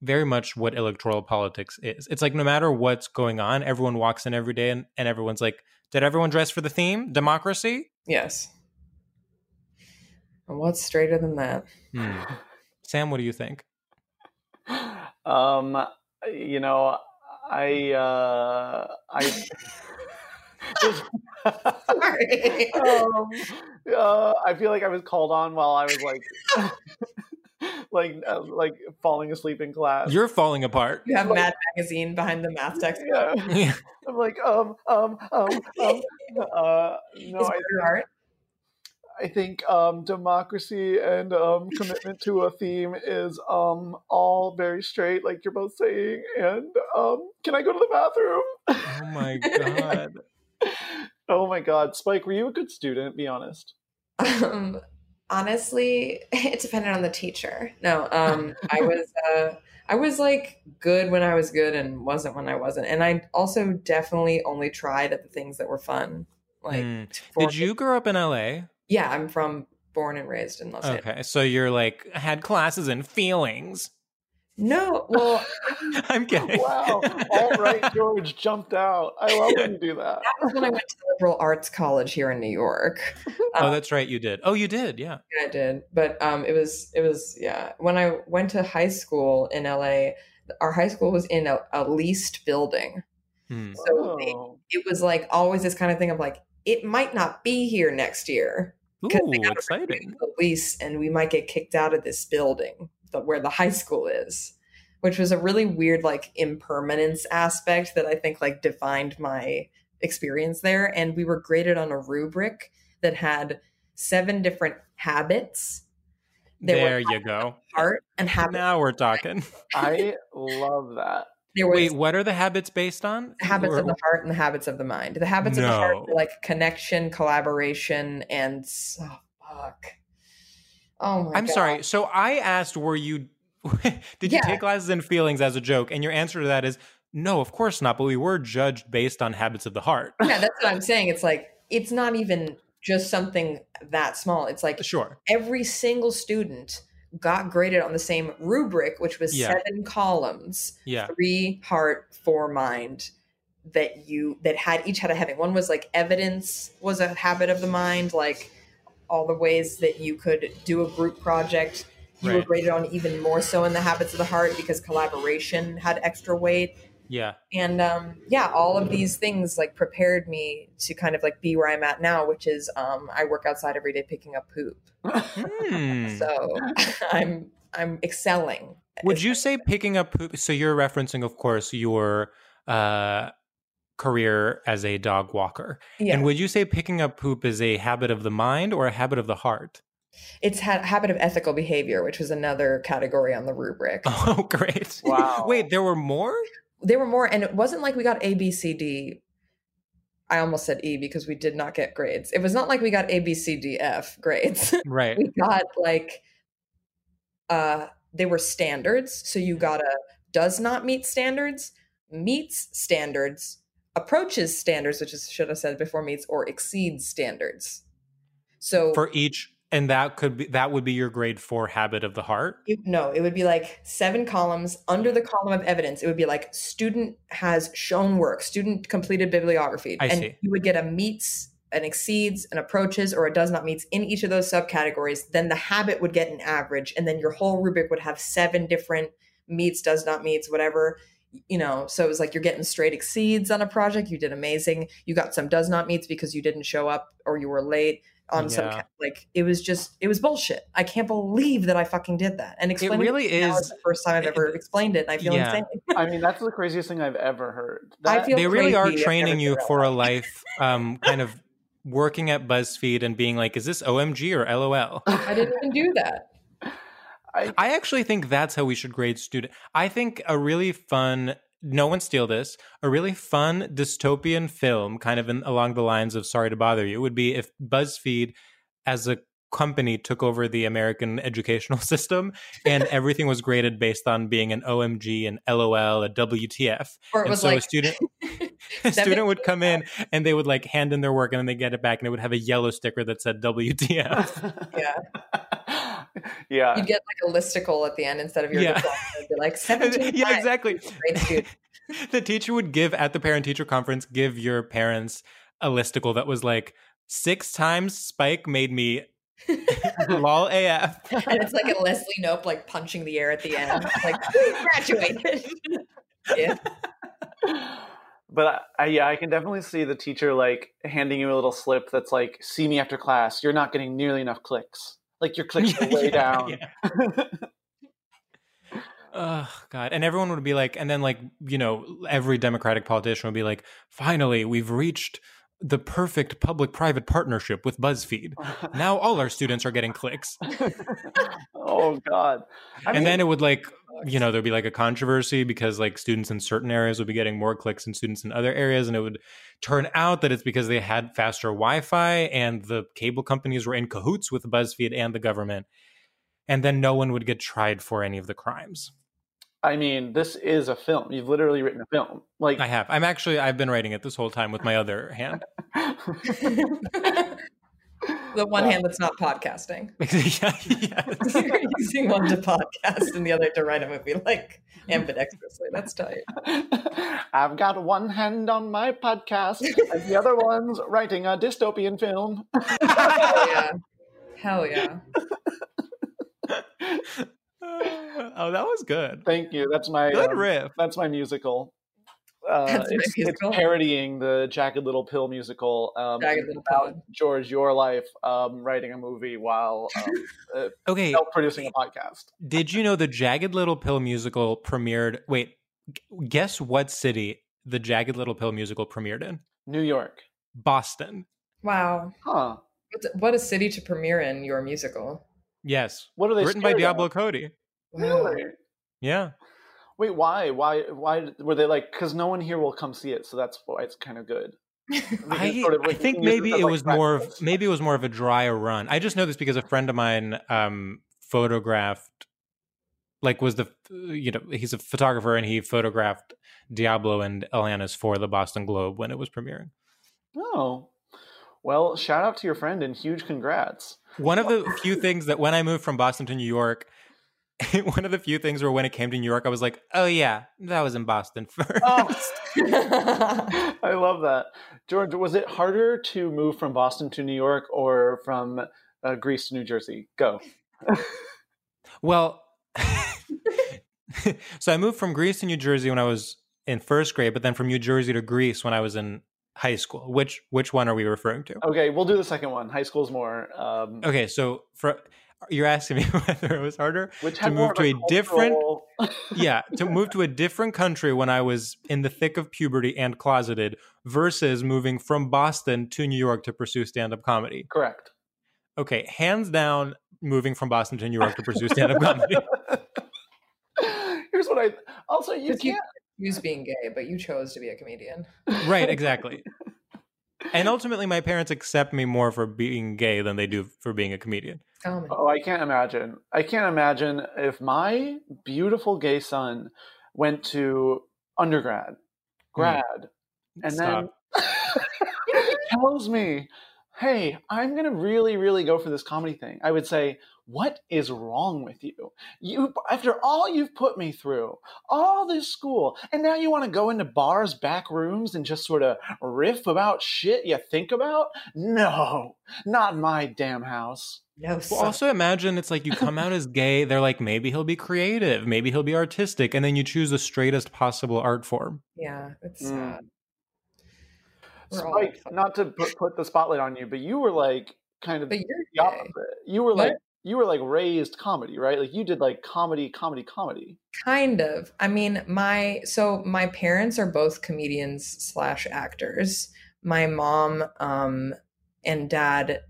very much what electoral politics is. It's like no matter what's going on, everyone walks in every day and, and everyone's like, Did everyone dress for the theme? Democracy?
Yes. And what's straighter than that?
Hmm. <laughs> Sam, what do you think?
Um, you know, I uh, I.
Sorry. <laughs>
um, uh, I feel like I was called on while I was like, <laughs> like, uh, like falling asleep in class.
You're falling apart.
You have Mad Magazine behind the math textbook.
yeah.
Yeah.
I'm like, um, um, um, um. Uh, no,
Is
I,
murder art?
I think um, democracy and um, commitment to a theme is um, all very straight, like you're both saying. And um, can I go to the bathroom?
Oh my <laughs> god.
Oh my god, Spike, were you a good student? Be honest.
Um, honestly, <laughs> it depended on the teacher. No, um, I was uh, I was like good when I was good and wasn't when I wasn't, and I also definitely only tried at the things that were fun. Like,
Mm. Did you grow up in LA?
Yeah, I'm from born and raised in Los Angeles.
Okay, so you're like had classes in feelings.
No, well, <laughs>
I'm kidding.
Wow. <laughs> All right, George jumped out. I love when you do that.
that was when I went to liberal arts college here in New York. <laughs>
oh, that's right. You did. Oh, you did. Yeah.
I did, but um, it was it was yeah. When I went to high school in LA, our high school was in a, a leased building,
Hmm.
so it,
Oh.
it was like always this kind of thing of like it might not be here next year because they
Ooh,
got a
exciting.
the lease, and we might get kicked out of this building, the, where the high school is, which was a really weird like impermanence aspect that I think like defined my experience there. And we were graded on a rubric that had seven different habits. There were
There you go. <laughs>
heart and habits.
Now we're talking.
I <laughs> love that.
There was
Wait, what are the habits based on?
habits
Or-
of the heart and the habits of the mind. The habits of the heart
No.
were like connection, collaboration, and oh fuck. Oh my
I'm
God.
sorry. So I asked, were you? <laughs> did you
Yeah.
take classes in feelings as a joke? And your answer to that is no, of course not. But we were judged based on habits of the heart. <laughs>
Yeah, that's what I'm saying. It's like it's not even just something that small. It's like
Sure.
every single student got graded on the same rubric, which was
Yeah.
seven columns,
Yeah.
three heart, four mind that you that had each had a heading. One was like evidence was a habit of the mind, like all the ways that you could do a group project. You were graded on even more so in the habits of the heart because collaboration had extra weight
Yeah.
and um, yeah all of these things like prepared me to kind of like be where i'm at now which is um, i work outside every day picking up poop
Hmm. <laughs>
so i'm i'm excelling
Would you say picking up poop? So you're referencing, of course, your uh, career as a dog walker.
yeah
And would you say picking up poop is a habit of the mind or a habit of the heart?
it's ha- habit of ethical behavior which was another category on the rubric <laughs>
Oh, great.
Wow.
Wait, there were more?
There were more and it wasn't like we got a b c d. I almost said e because we did not get grades. It was not like we got a b c d f grades. <laughs>
Right.
we got like uh they were standards. So you got a does not meet standards meets standards approaches standards which is should have said before meets or exceeds standards. So
For each, and that could be that would be your grade four habit of the heart.
it- no it would be like seven columns under the column of evidence. It would be like student has shown work student completed bibliography
I
and
see.
you would get a meets an exceeds an approaches or a does not meets in each of those subcategories. Then the habit would get an average and then your whole rubric would have seven different meets does not meets whatever you know? So it was like you're getting straight exceeds on a project. You did amazing. You got some does not meets because you didn't show up or you were late on some
Yeah.
ca- like it was just it was bullshit i can't believe that i fucking did that and explaining
really
it now
is-
the first time i've ever explained it and i feel
Yeah.
insane <laughs>
I mean, that's the craziest thing I've ever heard.
I
That-
feel
they really are training you for a <laughs> life um, kind of working at BuzzFeed and being like, is this OMG or LOL? <laughs>
i didn't even do that
I actually think that's how we should grade student. I think a really fun, no one steal this, a really fun dystopian film, kind of in, along the lines of Sorry to Bother You, would be if BuzzFeed as a company took over the American <laughs> educational <laughs> system and everything was graded based on being an OMG, an LOL, a WTF.
or it
And
was
so
like <laughs>
a student a student would come in and they would like hand in their work and then they get it back and it would have a yellow sticker that said WTF.
yeah <laughs>
yeah.
you'd get like a listicle at the end instead of your
Yeah.
diploma. It'd be like 17 <laughs>
yeah, exactly. <laughs> the teacher would give at the parent teacher conference give your parents a listicle that was like six times spike made me lol af
and it's like a leslie nope like punching the air at the end like graduated yeah
But I, yeah, I can definitely see the teacher like handing you a little slip that's like, "See me after class. You're not getting nearly enough clicks. Like your <laughs> clicks are way down."
oh god and everyone would be like and then like you know every democratic politician would be like finally we've reached the perfect public-private partnership with BuzzFeed. <laughs> Now all our students are getting clicks.
oh God! I
and
mean,
then it would like you know there'd be like a controversy because like students in certain areas would be getting more clicks than students in other areas and it would turn out that it's because they had faster wi-fi and the cable companies were in cahoots with buzzfeed and the government and then no one would get tried for any of the crimes
I mean, this is a film. You've literally written a film. Like
i have i'm actually i've been writing it this whole time with my other hand <laughs>
the one
Wow.
hand that's not podcasting. <laughs>
yeah, yes. <laughs>
You're using one to podcast and the other to write a movie, like ambidextrously. That's tight.
I've got one hand on my podcast, and the other one's writing a dystopian film.
Hell yeah. Hell yeah.
Oh that was good
Thank you. That's my
good
um,
riff
That's my musical. Uh,
That's your
it's, it's parodying the Jagged Little Pill musical. Um,
Jagged Little
about
Pill.
George Your Life um, writing a movie while um, uh,
okay
self-producing a podcast.
Did you know the Jagged Little Pill musical premiered? Wait, g- guess what city the Jagged Little Pill musical premiered in?
New York.
Boston.
Wow.
Huh.
What- What a city to premiere in your musical.
Yes.
What are they
Written by Diablo
of?
Cody.
Really?
Yeah.
Wait, why? Why? Why were they like? Because no one here will come see it, so that's why it's kind of good. <laughs>
I,
sort of,
I think maybe it
like,
was more of maybe it was more of a drier run. I just know this because a friend of mine um photographed like was the you know he's a photographer and he photographed Diablo and Alanis for the Boston Globe when it was premiering.
Oh, well, shout out to your friend and huge congrats.
One of the few things that when I moved from Boston to New York, <laughs> one of the few things where when it came to New York, I was like, oh yeah, that was in Boston <laughs> first.
Oh. <laughs> I love that, George. Was it harder to move from Boston to New York or from uh, Greece to New Jersey? Go.
Well, so I moved from Greece to New Jersey when I was in first grade, but then from New Jersey to Greece when I was in high school. Which which one are we referring to?
Okay, we'll do the second one. High school's more. Um,
Okay, so for you're asking me <laughs> whether it was harder
which
to move to a different
cultural- <laughs>
yeah, to move to a different country when I was in the thick of puberty and closeted versus moving from Boston to New York to pursue stand-up comedy.
Correct.
Okay, hands down moving from Boston to New York to pursue stand-up <laughs> comedy.
Here's what I also you
Because you
can't.
Use being gay, but you chose to be a comedian.
Right, exactly. <laughs> And ultimately my parents accept me more for being gay than they do for being a comedian.
Oh, Common.
Oh, I can't imagine. I can't imagine if my beautiful gay son went to undergrad, hmm. grad, and
Stop.
then <laughs> tells me, "Hey, I'm going to really really go for this comedy thing." I would say, "What is wrong with you? You after all you've put me through, all this school, and now you want to go into bars, back rooms and just sort of riff about shit you think about? No, not in my damn house."
No,
Well, also imagine it's like you come out as gay. They're like, maybe he'll be creative, maybe he'll be artistic, and then you choose the straightest possible art form.
yeah, it's
Mm.
sad.
Spike, not to put, put the spotlight on you, but you were like kind of the opposite. You were
What?
like you were like raised comedy, right? Like you did like comedy, comedy, comedy.
Kind of. I mean, my so my parents are both comedians slash actors. My mom um and dad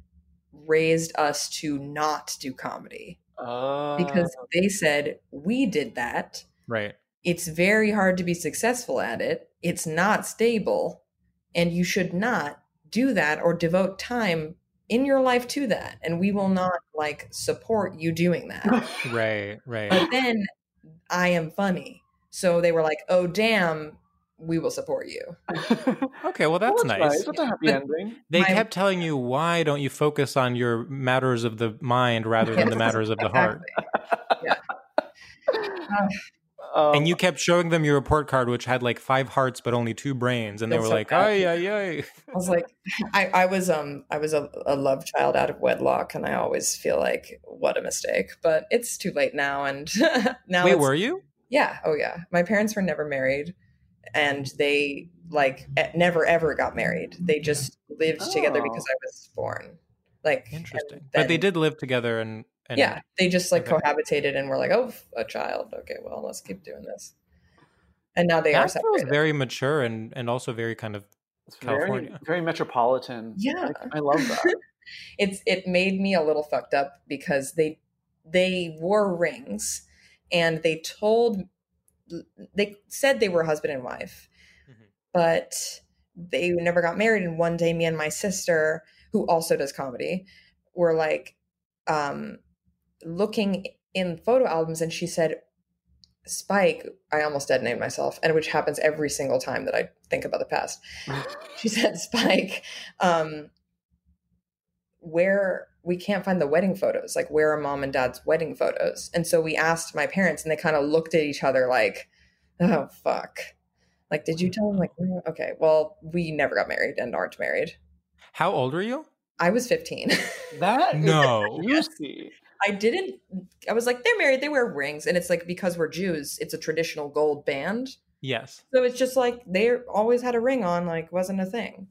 raised us to not do comedy
Uh,
because they said we did that.
Right.
It's very hard to be successful at it. It's not stable, and you should not do that or devote time in your life to that. And we will not like support you doing that. <laughs>
Right. Right.
but then I am funny. So they were like, "Oh damn, we will support you." <laughs>
Okay, well that's,
Well,
nice.
That's a happy
But-
ending.
They
My-
kept telling you why don't you focus on your matters of the mind rather than the <laughs> matters of the heart. Ah.
Um,
And you kept showing them your report card, which had like five hearts but only two brains, and they were
so
like,
bad.
"Ay, ay, ay." <laughs>
I was like, I, I was um I was a, a love child out of wedlock, and I always feel like what a mistake. But it's too late now, and <laughs> now
Wait, were you?
yeah, oh yeah. My parents were never married, and they like never ever got married. They just lived together
Oh.
because I was born. Like and
Interesting. But they did live together and, and
yeah, they just like
Okay.
cohabitated and were like, oh, a child. Okay, well, let's keep doing this. And now they are
That feels
separated.
very mature and and also very kind of
It's very,
California.
very metropolitan.
Yeah.
I, I love that. <laughs>
it's it made me a little fucked up because they they wore rings and they told they said they were husband and wife
Mhm.
but they never got married and one day me and my sister who also does comedy were like um looking in photo albums and she said spike i almost dead named myself and which happens every single time that i think about the past. <laughs> She said spike um where we can't find the wedding photos like where are mom and dad's wedding photos? And so we asked my parents and they kind of looked at each other like oh fuck. Like did you tell them like "Mm, okay well we never got married and aren't married
How old were you?
i was 15 <laughs>
That
No.
juicy.
i didn't i was like they're married they wear rings and it's like because we're jews it's a traditional gold band
Yes.
so it's just like they always had a ring on like wasn't a thing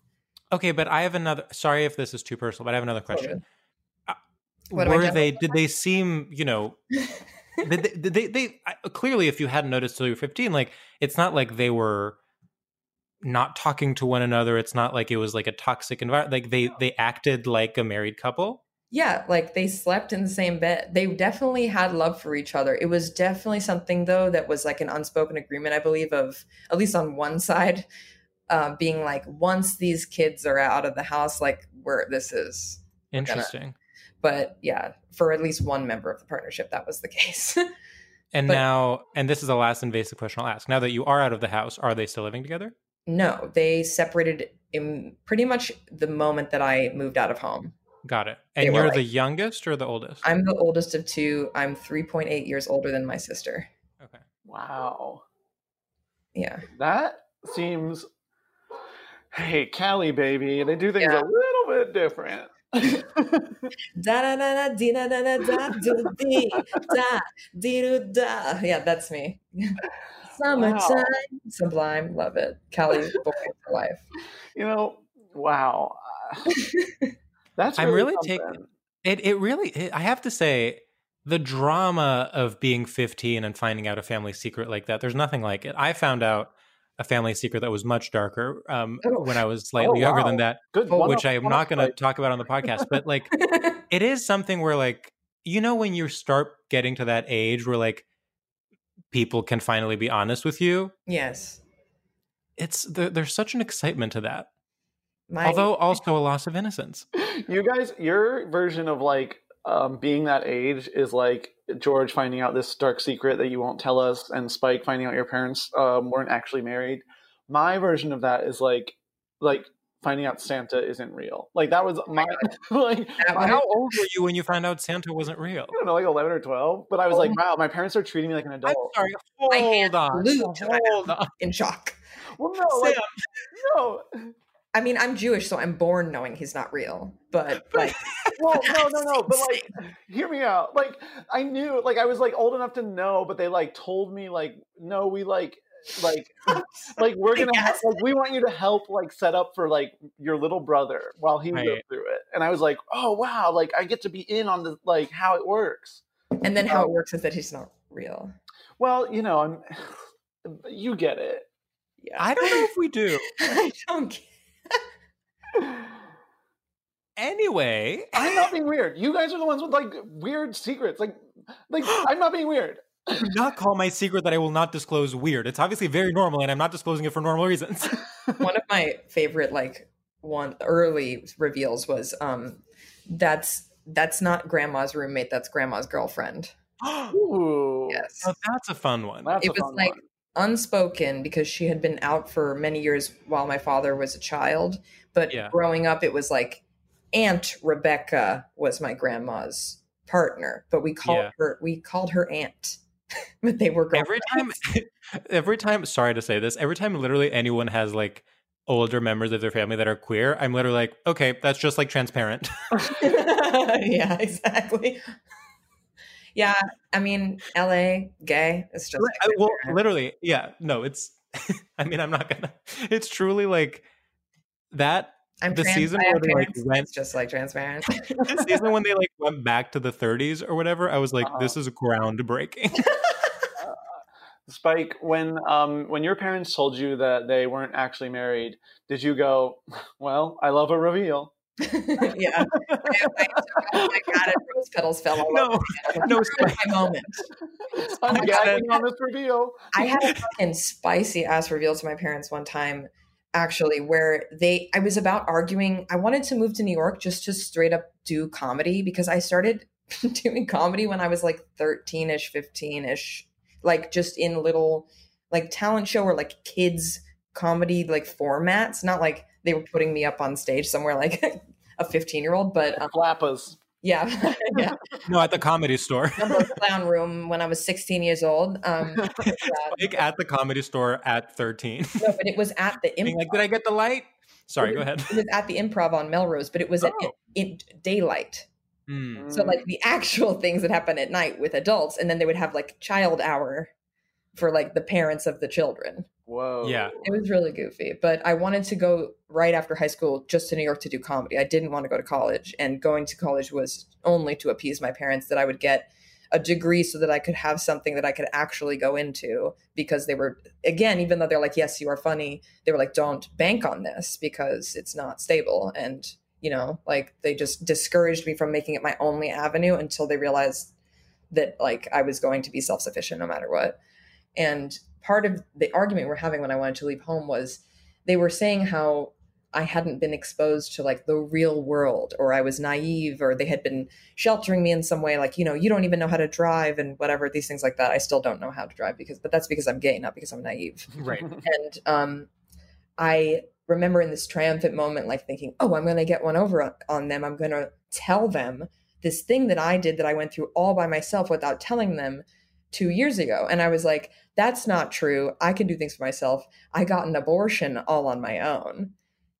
Okay, but I have another. Sorry if this is too personal, but I have another question. Uh,
What, am
were they? Did they seem? You know, <laughs> did they, did they, they I- clearly, if you hadn't noticed till you were fifteen, like it's not like they were not talking to one another. It's not like it was like a toxic environment. Like they they acted like a married couple.
Yeah, like they slept in the same bed. They definitely had love for each other. It was definitely something though that was like an unspoken agreement, I believe, of at least on one side, uh, being like, once these kids are out of the house, like where this is. gonna-
Interesting.
But yeah, for at least one member of the partnership, that was the <laughs> case.
And
But-
now, and this is the last invasive question I'll ask. Now that you are out of the house, are they still living together?
No, they separated in pretty much the moment that I moved out of home.
Got it. And
were
you're
like-
the youngest or the oldest?
I'm the oldest of two. I'm 3.8 years older than my sister.
okay.
Wow.
Yeah.
That seems. Hey, Cali, baby. They do things
Yeah.
a little bit different. <laughs>
Da da da da dee da da da da da da. Yeah, that's me. <laughs> Summertime, sublime, love it. Cali <laughs> boy for life.
you know, wow. Uh, <laughs> That's
I'm
really,
really taking- It it really it, I have to say the drama of being 15 and finding out a family secret like that. There's nothing like it. I found out a family secret that was much darker um,
Oh.
when I was slightly
Oh,
younger than that,
Good. One
which I am not going to talk about on the podcast. But like, <laughs> it is something where like you know when you start getting to that age where like people can finally be honest with you.
yes.
It's there, there's such an excitement to that,
My,
although also a loss of innocence. <laughs>
You guys, your version of like um, being that age is like George finding out this dark secret that you won't tell us, and Spike finding out your parents um, weren't actually married. My version of that is like like finding out Santa isn't real. Like that was my <laughs> <laughs> like
That
my-
How old were you when you found out Santa wasn't real?
I don't know, like eleven or twelve. But I was
Oh
like,
my-
wow, my parents are treating me like an adult.
I'm
adult.
sorry.
My
Hold
hand
on.
flew to my
Hold on.
in shock.
Well, no, like, no.
I mean, I'm Jewish, so I'm born knowing he's not real. But <laughs> like,
Well, no, no, no. But like, hear me out. Like, I knew, like, I was like old enough to know, but they like told me, like, no, we like, like, <laughs> like we're gonna, <laughs>
Yes.
like, we want you to help, like, set up for like your little brother while he goes through it. And I was like, oh wow, like I get to be in on the like how it works.
and then how
Oh.
it works is that he's not real.
Well, you know, I'm, <sighs> you get it.
Yeah.
I don't know if we do. <laughs>
I don't get
Anyway,
I'm not being weird. You guys are the ones with like weird secrets. Like, like <gasps> I'm not being weird.
Do not call my secret that I will not disclose weird. It's obviously very normal, and I'm not disclosing it for normal reasons. <laughs>
one of my favorite like one early reveals was um that's that's not grandma's roommate that's grandma's girlfriend
oh, <gasps>
Ooh,
yes
that's a fun one.
that's
it was like
one.
unspoken because she had been out for many years while my father was a child but
Yeah.
growing up it was like aunt rebecca was my grandma's partner but we called
Yeah.
her we called her aunt <laughs> but they were
Every time, <laughs> every time. Sorry to say this. Every time, literally anyone has like older members of their family that are queer, I'm literally like, okay, that's just like transparent. <laughs>
yeah exactly yeah i mean la gay it's just
I-
like
well,
transparent.
literally, yeah. No, it's. I mean, I'm not gonna. It's truly like that.
I'm
the
trans,
season where they, like, went-
just like transparent.
The season when they like went back to the 30s or whatever, I was like,
Uh-huh.
this is groundbreaking.
Spike, when um, when your parents told you that they weren't actually married, did you go, "Well, I love a reveal"? <laughs>
yeah. Oh my god, and rose petals fell all
No,
over. me.
no,
my moment.
I'm
I
gagging on this reveal.
I had a fucking spicy ass reveal to my parents one time, actually, where they I was about arguing. I wanted to move to New York just to straight up do comedy because I started <laughs> doing comedy when I was like 13ish, 15ish, like just in little like talent show or like kids comedy like formats, not like they were putting me up on stage somewhere like <laughs> a 15 year old, but um,
Flappers.
yeah, <laughs> yeah.
No, at the comedy store. <laughs>
Jumbo's clown room when I was 16 years old. Um, yeah.
Like at the comedy store at 13.
No, but it was at the
Being
improv.
like, did I get the light? Sorry, go ahead.
It was at the improv on Melrose, but it was at
Oh.
in daylight.
Hmm.
So like the actual <laughs> things that happen at night with adults, and then they would have like child hour for like the parents of the children.
Whoa.
Yeah.
It was really goofy, but I wanted to go right after high school just to New York to do comedy. I didn't want to go to college, and going to college was only to appease my parents that I would get a degree so that I could have something that I could actually go into because they were again even though they're like yes you are funny they were like don't bank on this because it's not stable and you know like they just discouraged me from making it my only avenue until they realized that like I was going to be self-sufficient no matter what. And part of the argument we're having when I wanted to leave home was they were saying how I hadn't been exposed to like the real world or I was naive or they had been sheltering me in some way like you know you don't even know how to drive and whatever these things like that. I still don't know how to drive because but that's because I'm gay not because I'm naive.
Right.
and um I remember in this triumphant moment like thinking oh I'm going to get one over on, them. I'm going to tell them this thing that I did that I went through all by myself without telling them 2 years ago. And I was like that's not true. I can do things for myself. I got an abortion all on my own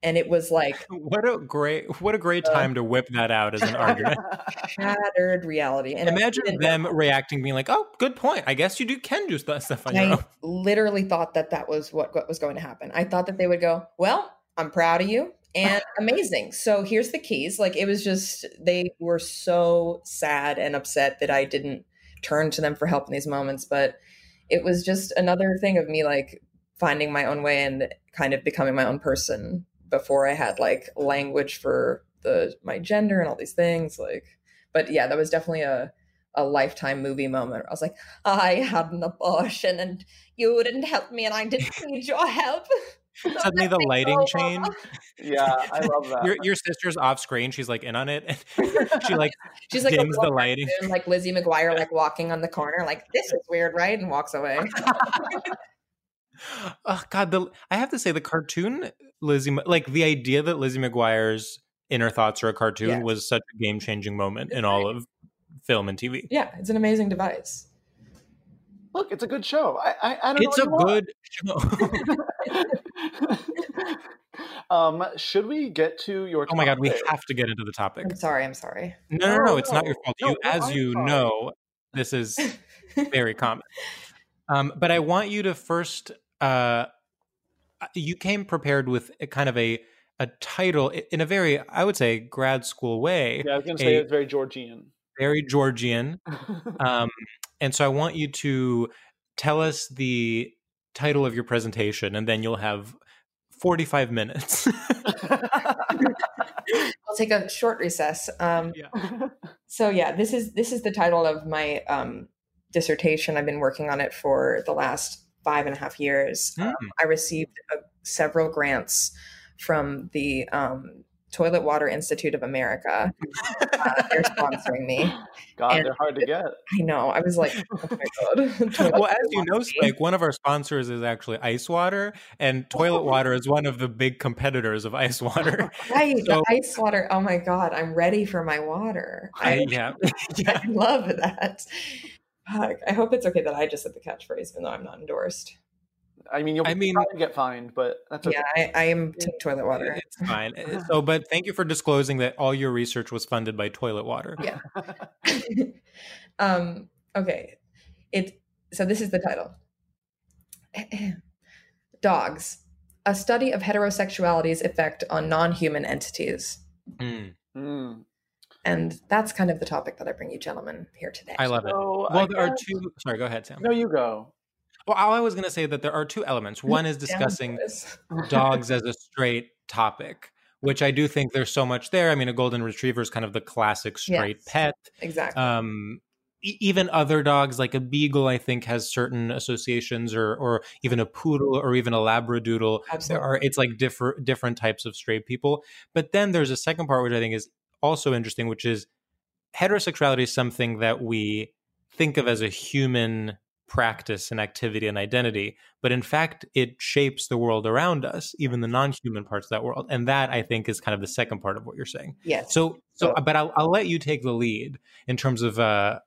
and it was like <laughs>
What a great what a great
Uh,
time to whip that out as an argument. <laughs>
shattered reality and
Imagine them reacting, being like, "Oh, good point. I guess you do can do stuff on your
I
own." <laughs>
literally thought that that was what, what was going to happen. I thought that they would go, "Well, I'm proud of you and amazing. So here's the keys." Like it was just they were so sad and upset that I didn't turn to them for help in these moments, but it was just another thing of me like finding my own way and kind of becoming my own person before I had like language for the my gender and all these things like but yeah, that was definitely a a lifetime movie moment. I was like, I had an abortion and you didn't help me and I didn't <laughs> need your help. <laughs>
Suddenly the lighting changed.
yeah, I <laughs> love that.
Your your sister's off screen. She's like in on it. She like
She's like a
dims the lighting.
cartoon, like Lizzie McGuire, like walking on the corner, like this is weird, right? And walks away.
Oh God, the I have to say the cartoon Lizzie, like the idea that Lizzie McGuire's inner thoughts are a cartoon
Yes.
was such a game changing moment in all of film and TV.
Yeah, it's an amazing device.
Look, it's a good show. I I, I don't
It's
know
a good show. <laughs>
um, should we get to your?
oh my God, we have to get into the topic.
I'm sorry, I'm sorry.
No, no, no,
No,
it's not your fault.
No,
you,
no,
as
I'm
you
sorry.
know, this is <laughs> very common. Um, but I want you to first. Uh, you came prepared with a kind of a a title in a very, I would say, grad school way,
Yeah, I was going to say it's very Georgian.
very Georgian. <laughs> Um, and so I want you to tell us the title of your presentation, and then you'll have forty five minutes. <laughs>
I'll take a short recess. Um, <laughs> so yeah, this is this is the title of my um, dissertation. I've been working on it for the last five and a half years. Um,
Hmm.
I received uh, several grants from the um, Toilet Water Institute of America. Uh, they're <laughs> sponsoring me.
God,
And-
they're hard to get.
I know. I was like, oh my god. <laughs> <laughs>
Well, as you know,
me.
Spike, one of our sponsors is actually Ice Water, and toilet water is one of the big competitors of ice water.
Right,
So-
ice water. Oh my god, I'm ready for my water.
I,
I,
yeah,
I love that. Fuck, I hope it's okay that I just said the catchphrase, even though I'm not endorsed.
I mean, you'll
I mean-
probably get fined, but that's okay.
Yeah, I, I am team toilet water.
it's fine. <laughs> Uh, So, but thank you for disclosing that all your research was funded by toilet water.
Yeah. <laughs> um, okay. It so this is the title. <clears throat> Dogs. A study of heterosexuality's effect on non-human entities.
Mm,
Mm.
And that's kind of the topic that I bring you gentlemen here today.
I love it.
So,
Well,
I
there are two. Sorry, go ahead, Sam.
No, you go.
Well, all I was going to say that there are two elements. One is discussing <laughs> dogs as a straight topic, which I do think there's so much there. I mean, a golden retriever is kind of the classic straight
Yes.
pet.
exactly.
Um, e- even other dogs, like a beagle, I think has certain associations, or or even a poodle, or even a labradoodle.
Absolutely.
There are it's like different different types of straight people. But then there's a second part which I think is also interesting, which is heterosexuality is something that we think of as a human practice and activity and identity, but in fact, it shapes the world around us, even the non-human parts of that world, and that I think is kind of the second part of what you're saying.
yes.
So, so, but I'll, I'll let you take the lead in terms of, uh,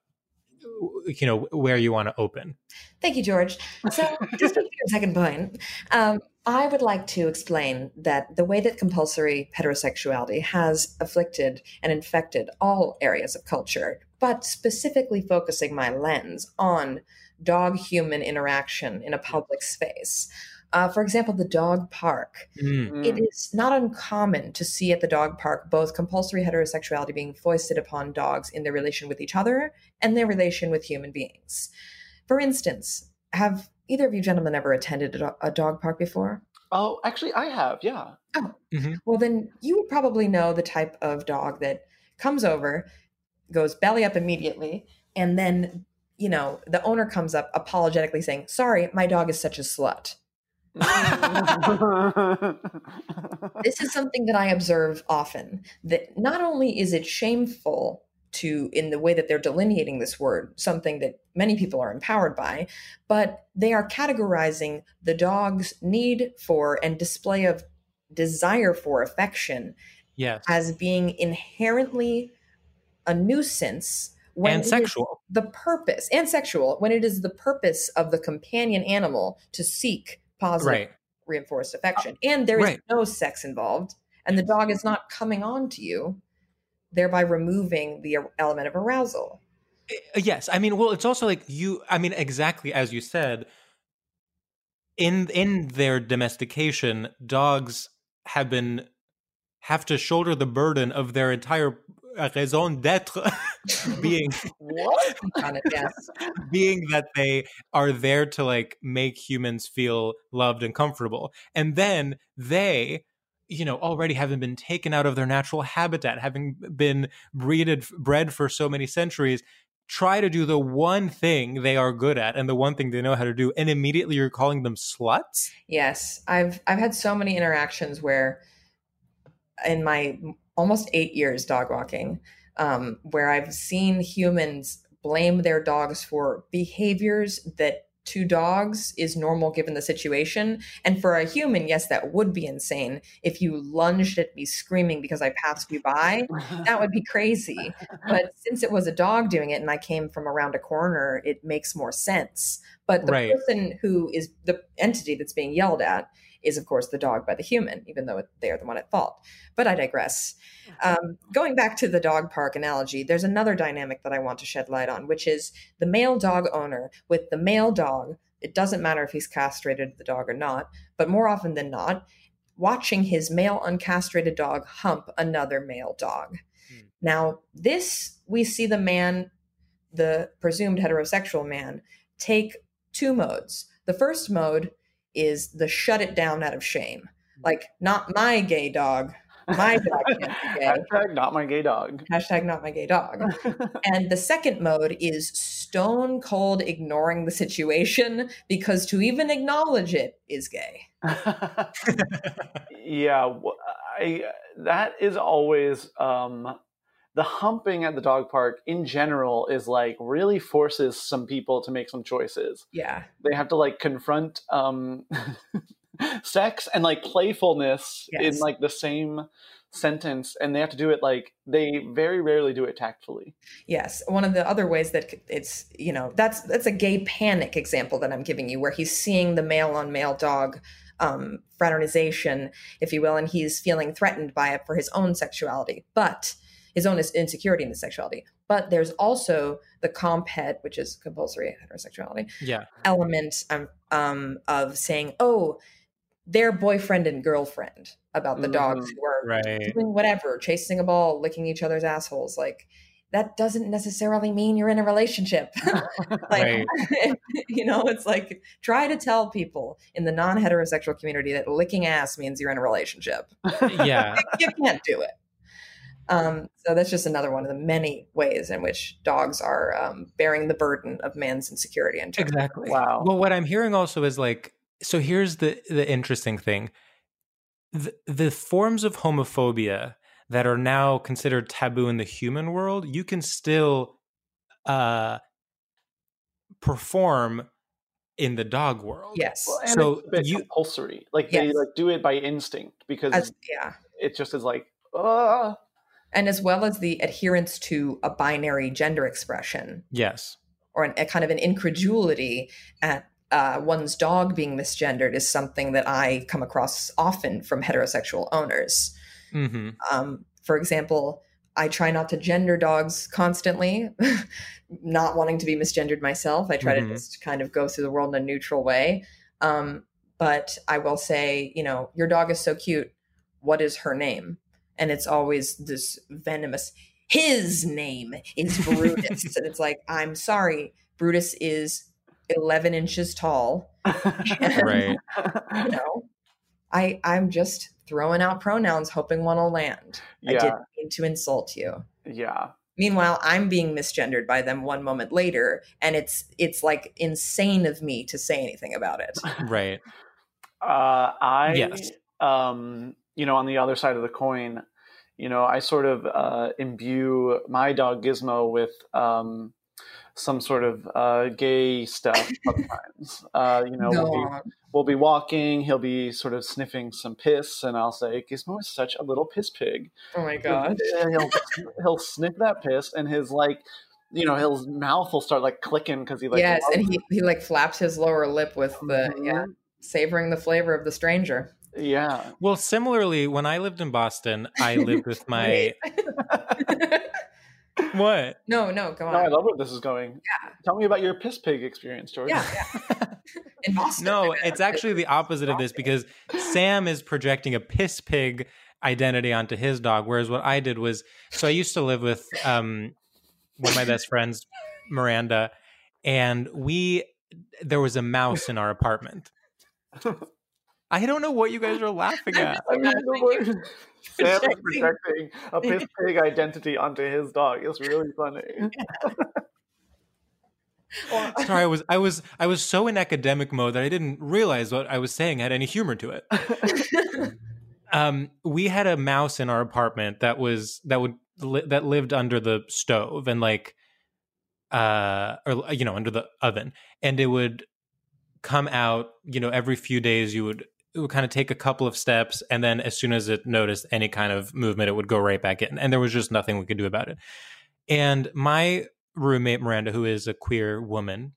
you know, where you want to open.
Thank you, George. So, <laughs> just to your second point, um, I would like to explain that the way that compulsory heterosexuality has afflicted and infected all areas of culture, but specifically focusing my lens on dog human interaction in a public space. Uh, for example, the dog park.
Mm.
It is not uncommon to see at the dog park both compulsory heterosexuality being foisted upon dogs in their relation with each other and their relation with human beings. For instance, have either of you gentlemen ever attended a, do- a dog park before?
Oh, actually, I have. Yeah.
Well, then you would probably know the type of dog that comes over, goes belly up immediately, and then, you know, the owner comes up apologetically saying, Sorry, my dog is such a slut. <laughs> this is something that I observe often that not only is it shameful to in the way that they're delineating this word something that many people are empowered by but they are categorizing the dog's need for and display of desire for affection
Yes,
as being inherently a nuisance when
and sexual.
the purpose and sexual when it is the purpose of the companion animal to seek positive
Right.
reinforced affection and there is
Right.
no sex involved and the dog is not coming on to you thereby removing the element of arousal
Uh, Yes, I mean, well, it's also like you. I mean, exactly as you said. In in their domestication, dogs have been have to shoulder the burden of their entire uh, raison d'être <laughs> being
what? <laughs>
on it yes
being that they are there to like make humans feel loved and comfortable and then they you know already having been taken out of their natural habitat having been breeded bred for so many centuries try to do the one thing they are good at and the one thing they know how to do and immediately you're calling them sluts
yes i've i've had so many interactions where in my almost eight years dog walking um, where i've seen humans blame their dogs for behaviors that to dogs is normal given the situation. And for a human yes that would be insane. If you lunged at me screaming because i passed you by that would be crazy. But <laughs> since it was a dog doing it and i came from around a corner it makes more sense. But the
Right.
person who is the entity that's being yelled at is of course the dog by the human even though they're the one at fault. But i digress. Um, going back to the dog park analogy there's another dynamic that i want to shed light on which is the male dog owner with the male dog it doesn't matter if he's castrated the dog or not but more often than not watching his male uncastrated dog hump another male dog.
Hmm.
now this we see the man the presumed heterosexual man take two modes. The first mode is the shut it down out of shame. Like not my gay dog my <laughs> dog can't be gay.
Hashtag not my gay dog.
hashtag not my gay dog. <laughs> And the second mode is stone cold ignoring the situation because to even acknowledge it is gay. <laughs>
Yeah, I that is always um, the humping at the dog park in general is like really forces some people to make some choices.
yeah
They have to like confront um, <laughs> sex and like playfulness in like the same sentence, and they have to do it like they very rarely do it tactfully.
Yes, one of the other ways that it's you know that's that's a gay panic example that I'm giving you, where he's seeing the male on male dog um, fraternization, if you will, and he's feeling threatened by it for his own sexuality, but his own insecurity in his sexuality. But there's also the compet, which is compulsory heterosexuality
yeah
element um, um, of saying, oh, their boyfriend and girlfriend about the dogs
Mhm.
who are
right
doing whatever, chasing a ball, licking each other's assholes. Like that doesn't necessarily mean you're in a relationship. <laughs> <laughs> like, <laughs> you know, it's like try to tell people in the non heterosexual community that licking ass means you're in a relationship.
Yeah.
you can't do it. Um, so that's just another one of the many ways in which dogs are um, bearing the burden of man's insecurity. And
exactly.
Wow.
Well, what I'm hearing also is like, so here's the the interesting thing: the, the forms of homophobia that are now considered taboo in the human world, you can still uh, perform in the dog world.
Yes.
Well, and
So
it's a bit
you-
compulsory. Like they like do it by instinct because
As, yeah.
it just is like, uh
And as well as the adherence to a binary gender expression
Yes.
or an, a kind of an incredulity at uh, one's dog being misgendered is something that I come across often from heterosexual owners.
hmm
Um, for example, I try not to gender dogs constantly, <laughs> not wanting to be misgendered myself. I try
Mhm.
to just kind of go through the world in a neutral way. Um, but I will say, you know, your dog is so cute. What is her name? And it's always this venomous, his name is Brutus. <laughs> and it's like, I'm sorry, Brutus is 11 inches tall. <laughs> And,
Right.
You know, I, I'm just throwing out pronouns, hoping one will land. I
yeah,
didn't mean to insult you.
yeah.
Meanwhile, I'm being misgendered by them one moment later, and it's it's like insane of me to say anything about it. <laughs>
Right.
Uh, I,
Yes.
um, you know, on the other side of the coin, you know, I sort of uh, imbue my dog Gizmo with um, some sort of uh, gay stuff <laughs> sometimes. uh, you know, we'll be, we'll be walking, he'll be sort of sniffing some piss, and I'll say, Gizmo is such a little piss pig.
Oh my god.
He'll, <laughs> he'll sniff that piss, and his, like, you know, his mouth will start like clicking because he like
yes, and he, he like flaps his lower lip with the yeah, savoring the flavor of the stranger.
Yeah.
Well, similarly, when I lived in Boston, I <laughs> lived with my <laughs> what?
no, no, go
No, I love where this is going.
Yeah.
Tell me about your piss pig experience, George.
Yeah, <laughs> yeah. In Boston.
No, it's actually the opposite of this because Sam is projecting a piss pig identity onto his dog, whereas what I did was so I used to live with um, one of my best friends, Miranda, and we there was a mouse in our apartment. I don't know what you guys are <laughs> laughing at.
I mean, the word <laughs> Sam is
Projecting.
projecting a <laughs> piss pig identity onto his dog. It's really funny.
Sorry, I was I was I was so in academic mode that I didn't realize what I was saying had any humor to it. um, we had a mouse in our apartment that was that would li- that lived under the stove and like uh or you know under the oven and it would come out you know every few days you would it would kind of take a couple of steps and then as soon as it noticed any kind of movement it would go right back in and there was just nothing we could do about it and my roommate miranda who is a queer woman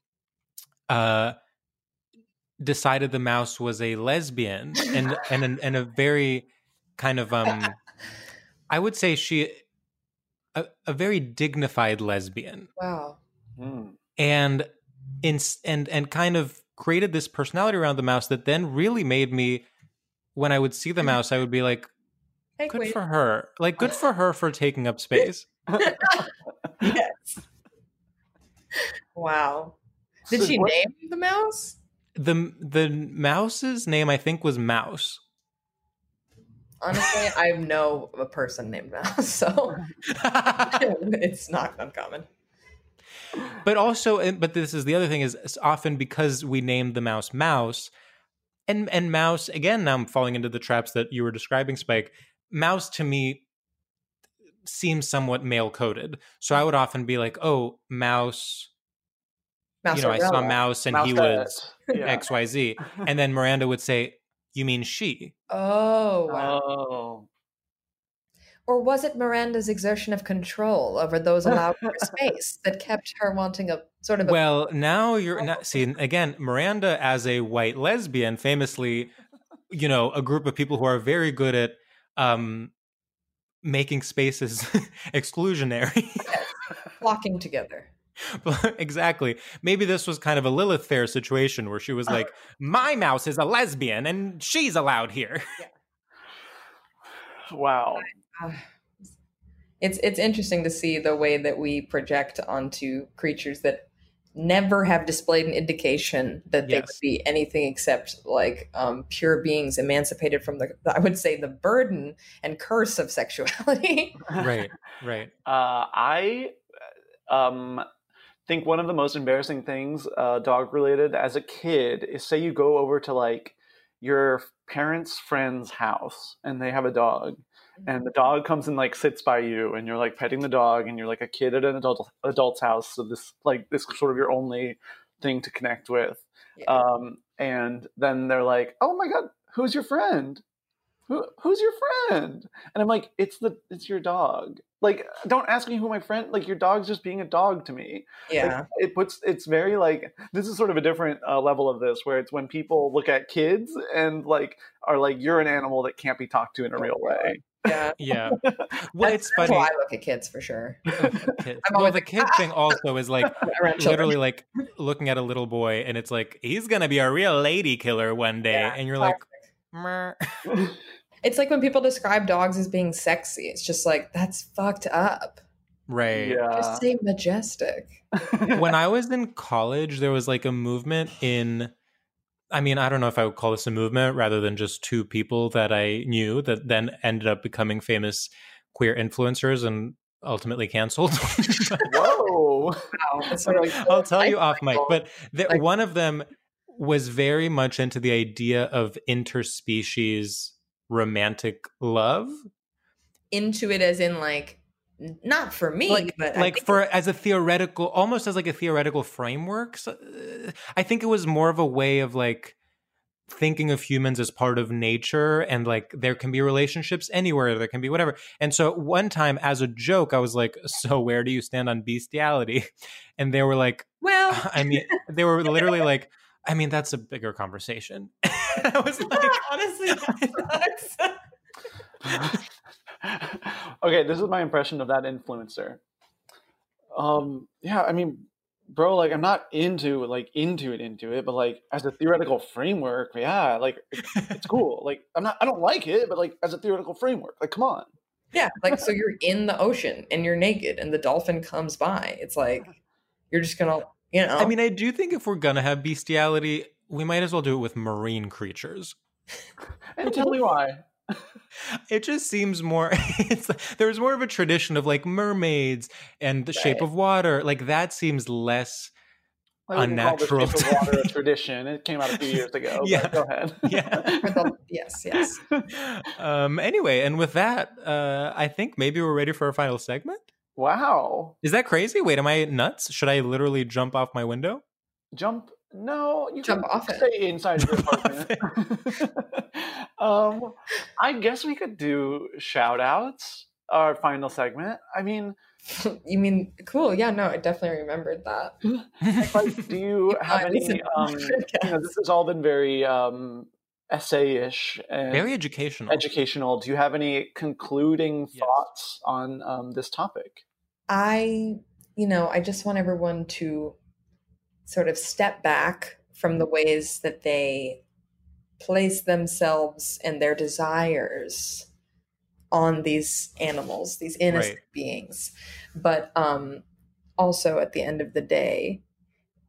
uh decided the mouse was a lesbian and and and, and a very kind of um i would say she a, a very dignified lesbian
wow.
Hmm.
and in and and kind of created this personality around the mouse that then really made me when i would see the mm-hmm. mouse i would be like
Hey,
good
wait.
for her like good for her for taking up space <laughs>
yes. Wow. Did
So
she
what-
name the mouse?
the the mouse's name i think was mouse
Honestly, I know a person named Mouse, so <laughs> <laughs> it's not uncommon.
But also but this is the other thing is often because we named the mouse mouse and and mouse again now i'm falling into the traps that you were describing spike mouse to me seems somewhat male coded so i would often be like oh mouse you know i saw
Mouse-arella.
mouse and he was.
Yeah.
xyz <laughs> and then miranda would say you mean she
Oh, wow.
Oh.
Or was it Miranda's exertion of control over those <laughs> allowed her space that kept her wanting a sort of a
well now you're not see again miranda as a white lesbian famously you know a group of people who are very good at um making spaces <laughs> exclusionary. <laughs>
Flocking together?
Exactly. Maybe this was kind of a lilith fair situation where she was like my mouse is a lesbian and she's allowed here.
Wow.
Uh, <sighs> it's it's interesting to see the way that we project onto creatures that never have displayed an indication that they
Yes.
would be anything except like um, pure beings emancipated from the <laughs> I would say the burden and curse of sexuality. <laughs>
right, right.
Uh, I um, think one of the most embarrassing things, uh, dog related, as a kid, is say you go over to like your parents' friend's house and they have a dog, and the dog comes and like sits by you, and you're like petting the dog, and you're like a kid at an adult adult's house, so this like this is sort of your only thing to connect with.
Yeah.
Um, and then they're like, "Oh my god, who's your friend? Who who's your friend?" And I'm like, "It's the it's your dog." Like, don't ask me who my friend. Like, your dog's just being a dog to me. Like,
yeah.
it puts it's very like this is sort of a different uh, level of this, where it's when people look at kids and like are like, "You're an animal that can't be talked to in a real way."
Yeah.
Yeah. <laughs> Well, it's funny.
how I look at kids for sure. <laughs>
Oh, <laughs> kids.
I'm
Well,
always
the
like,
kid ah! thing also is like literally like looking at a little boy and it's like he's gonna be a real lady killer one day,
Yeah,
and you're like,
classic. It's like when people describe dogs as being sexy. It's just like that's fucked up.
right.
Yeah.
Just say majestic.
when I was in college, there was like a movement in. I mean, I don't know if I would call this a movement rather than just two people that I knew that then ended up becoming famous queer influencers and ultimately canceled. <laughs>
Whoa!
Wow, that's sort
I'll tell you
life
off mic, but the,
Like-
one of them was very much into the idea of interspecies romantic love.
into it as in like n- not for me,
like
but
like for as a theoretical almost as like a theoretical framework so, uh, i think it was more of a way of like thinking of humans as part of nature and like there can be relationships anywhere there can be whatever. And so one time as a joke i was like so where do you stand on bestiality? <laughs> And they were like
well, <laughs>
i mean they were literally like i mean that's a bigger conversation. <laughs> I was like
honestly, that sucks. <laughs>
okay, this is my impression of that influencer. Um, yeah, I mean, bro, like I'm not into like into it, into it, but like as a theoretical framework, yeah, like it's <laughs> cool. Like I'm not, I don't like it, but like as a theoretical framework, like come on.
yeah, like so you're in the ocean and you're naked and the dolphin comes by. It's like you're just gonna, you know.
i mean i do think if we're gonna have bestiality we might as well do it with marine creatures <laughs>
And tell me why.
It just seems more <laughs> it's there's more of a tradition of like mermaids and the shape of water like that seems less
I wouldn't call
Unnatural
the Shape of Water a <laughs> tradition. It came out a few years ago.
Yeah.
Yeah, go ahead. <laughs>
Yeah.
Yes, yes.
um anyway and with that uh i think maybe we're ready for our final segment
wow.
is that crazy wait am i nuts should i literally jump off my window
Jump. No, you
Jump
can
off it.
stay inside your <laughs> apartment. <laughs> um, I guess we could do shout outs. Our final segment. I mean, <laughs>
you mean cool? Yeah, no, I definitely remembered that.
like, do you have any? Um, you know, this has all been very um, essay-ish and
very educational
educational. Do you have any concluding
Yes.
thoughts on um, this topic?
I, you know, I just want everyone to sort of step back from the ways that they place themselves and their desires on these animals, these innocent
Right.
beings. But um also at the end of the day,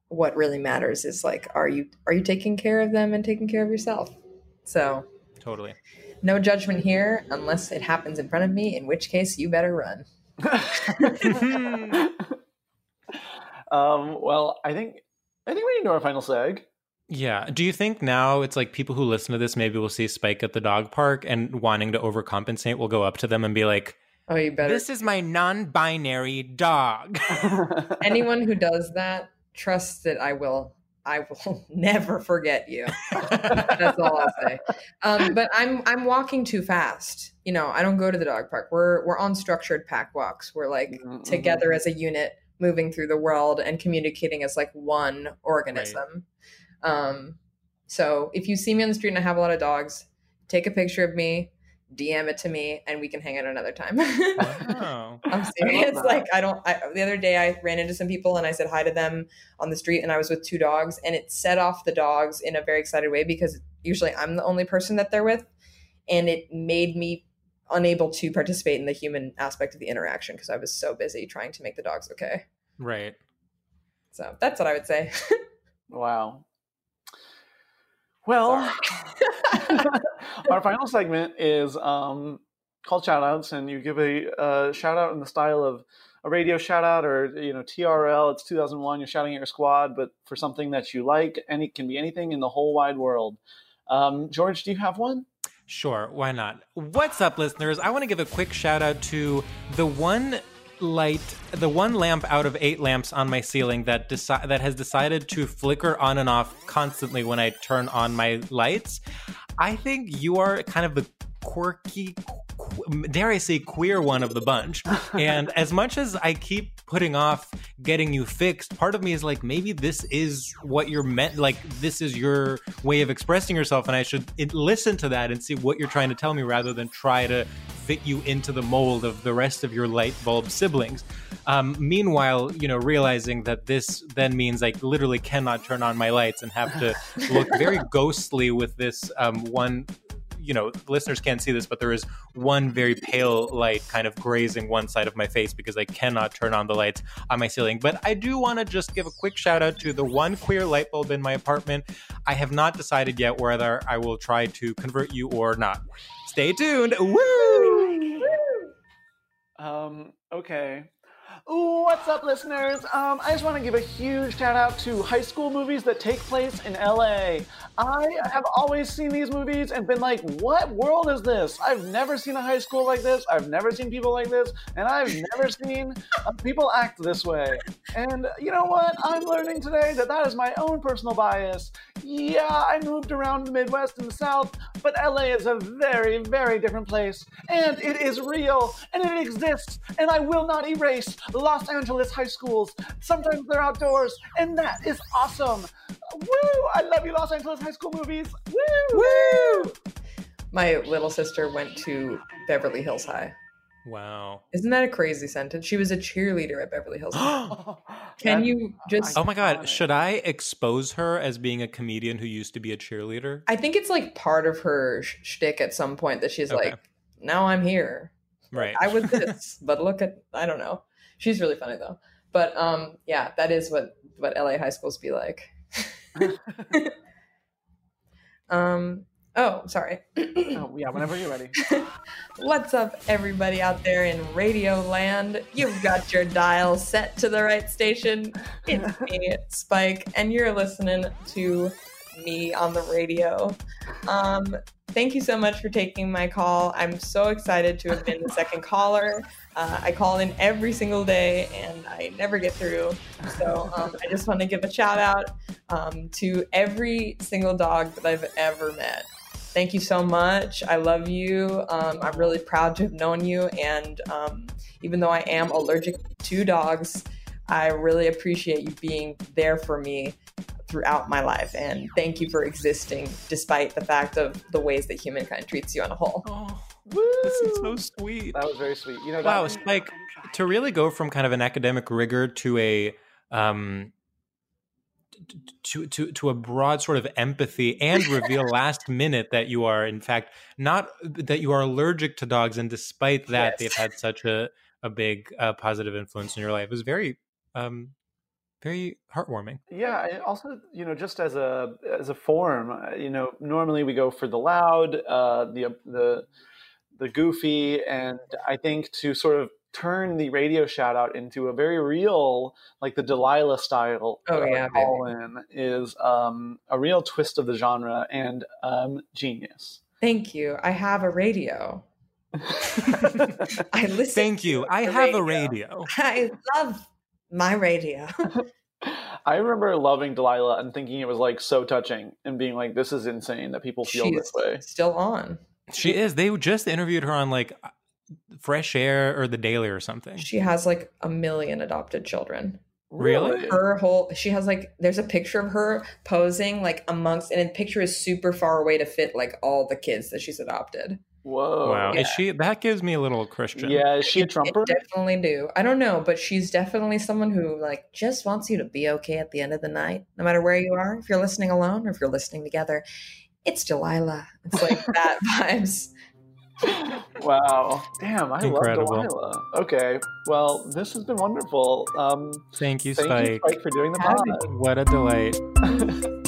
what really matters is like are you are you taking care of them and taking care of yourself? So,
totally
no judgment here unless it happens in front of me, in which case you better run. <laughs> <laughs>
um, well, I think I think we need to do our final seg.
Yeah. Do you think now it's like people who listen to this maybe will see Spike at the dog park and wanting to overcompensate will go up to them and be like,
Oh, you better
This is my non binary dog. <laughs> <laughs>
anyone who does that trust that i will i will <laughs> never forget you. That's all i'll say. Um, but i'm i'm walking too fast. You know i don't go to the dog park. We're we're on structured pack walks. We're like
Mhm,
together as a unit moving through the world and communicating as like one organism um so if you see me on the street and i have a lot of dogs take a picture of me dm it to me and we can hang out another time
wow. <laughs>
I'm serious.
that.
Like I don't. I, the other day, I ran into some people and I said hi to them on the street, and I was with two dogs, and it set off the dogs in a very excited way because usually I'm the only person that they're with, and it made me unable to participate in the human aspect of the interaction because I was so busy trying to make the dogs okay.
Right.
So that's what I would say. <laughs>
Wow. Well, <laughs> our final segment is um, called shoutouts, and you give a uh, shout out in the style of a radio shout out or you know TRL. It's 2001. You're shouting at your squad, but for something that you like, any it can be anything in the whole wide world. Um, George, do you have one?
Sure, why not? What's up, listeners? I want to give a quick shout out to the one light, the one lamp out of eight lamps on my ceiling that deci- that has decided to flicker on and off constantly when I turn on my lights. I think you are kind of the quirky, qu- dare I say, queer one of the bunch. and as much as I keep putting off getting you fixed, part of me is like, maybe this is what you're meant. Like, this is your way of expressing yourself, and I should listen to that and see what you're trying to tell me rather than try to fit you into the mold of the rest of your light bulb siblings. Um, meanwhile, you know, realizing that this then means I literally cannot turn on my lights and have to <laughs> look very ghostly with this um, one you know listeners can't see this but there is one very pale light kind of grazing one side of my face because i cannot turn on the lights on my ceiling but i do want to just give a quick shout out to the one queer light bulb in my apartment i have not decided yet whether i will try to convert you or not stay tuned Woo!
Um, okay. What's up, listeners? Um, I just want to give a huge shout out to high school movies that take place in LA. I have always seen these movies and been like, what world is this? I've never seen a high school like this. I've never seen people like this. And I've never <laughs> seen uh, people act this way. And you know what? I'm learning today that that is my own personal bias. Yeah, I moved around the Midwest and the South, but LA is a very, very different place. And it is real, and it exists, and I will not erase Los Angeles high schools. Sometimes they're outdoors, and that is awesome. Woo! I love you, Los Angeles high school movies. Woo!
Woo! My little sister went to Beverly Hills High.
wow
Isn't that a crazy sentence? She was a cheerleader at Beverly Hills <gasps> Can
That-
you just?
oh my god should i expose her as being a comedian who used to be a cheerleader
I think it's like part of her sh- shtick at some point that she's
Okay.
like, "Now I'm here.
right
I was this, but look at I don't know." She's really funny though. But um, yeah, that is what what LA high schools be like. <laughs> um. Oh, sorry.
Oh, yeah, whenever you're ready. <laughs>
What's up, everybody out there in Radio Land? You've got your dial set to the right station. It's me, Spike, and you're listening to me on the radio. Um, thank you so much for taking my call. I'm so excited to have been the second caller. Uh, I call in every single day and I never get through. So um, I just want to give a shout out um, to every single dog that I've ever met. Thank you so much. I love you. Um, I'm really proud to have known you. And um, even though I am allergic to dogs, I really appreciate you being there for me throughout my life. And thank you for existing despite the fact of the ways that humankind treats you on a whole.
oh
Woo!
this is so sweet
That was very sweet. You know,
Wow,
was-
Spike, to really go from kind of an academic rigor to a um to to to a broad sort of empathy and reveal <laughs> last minute that you are in fact not that you are allergic to dogs and despite that
Yes.
they've had such a a big uh, positive influence in your life is very um very heartwarming.
Yeah, and also, you know, just as a as a form, uh, you know, normally we go for the loud, uh, the the the goofy, and I think to sort of turn the radio shout out into a very real, like the Delilah style
Oh,
uh,
yeah,
call in is um, a real twist of the genre and um, genius.
Thank you. I have a radio. <laughs> <laughs> I listen.
Thank you. I
the
have a radio.
I love my radio. <laughs>
I remember loving Delilah and thinking it was like so touching and being like, "This is insane that people feel
She's
this way."
still on.
She is. They just interviewed her on like uh, Fresh Air or The Daily or something.
She has like a million adopted children.
Really?
Her whole she has like there's a picture of her posing like amongst and the picture is super far away to fit like all the kids that she's adopted.
Whoa!
Wow,
yeah.
is she? That gives me a little Christian.
Yeah, is she a
It-
Trumper?
It definitely do. I don't know, but she's definitely someone who like just wants you to be okay at the end of the night, no matter where you are. If you're listening alone or if you're listening together, it's Delilah. It's like <laughs> that vibes.
wow. Damn, I
Incredible.
love Delilah. Okay. Well, this has been wonderful. Um,
Thank you,
thank
Spike.
you, Spike, for doing the
Having
pod.
What a delight. <laughs>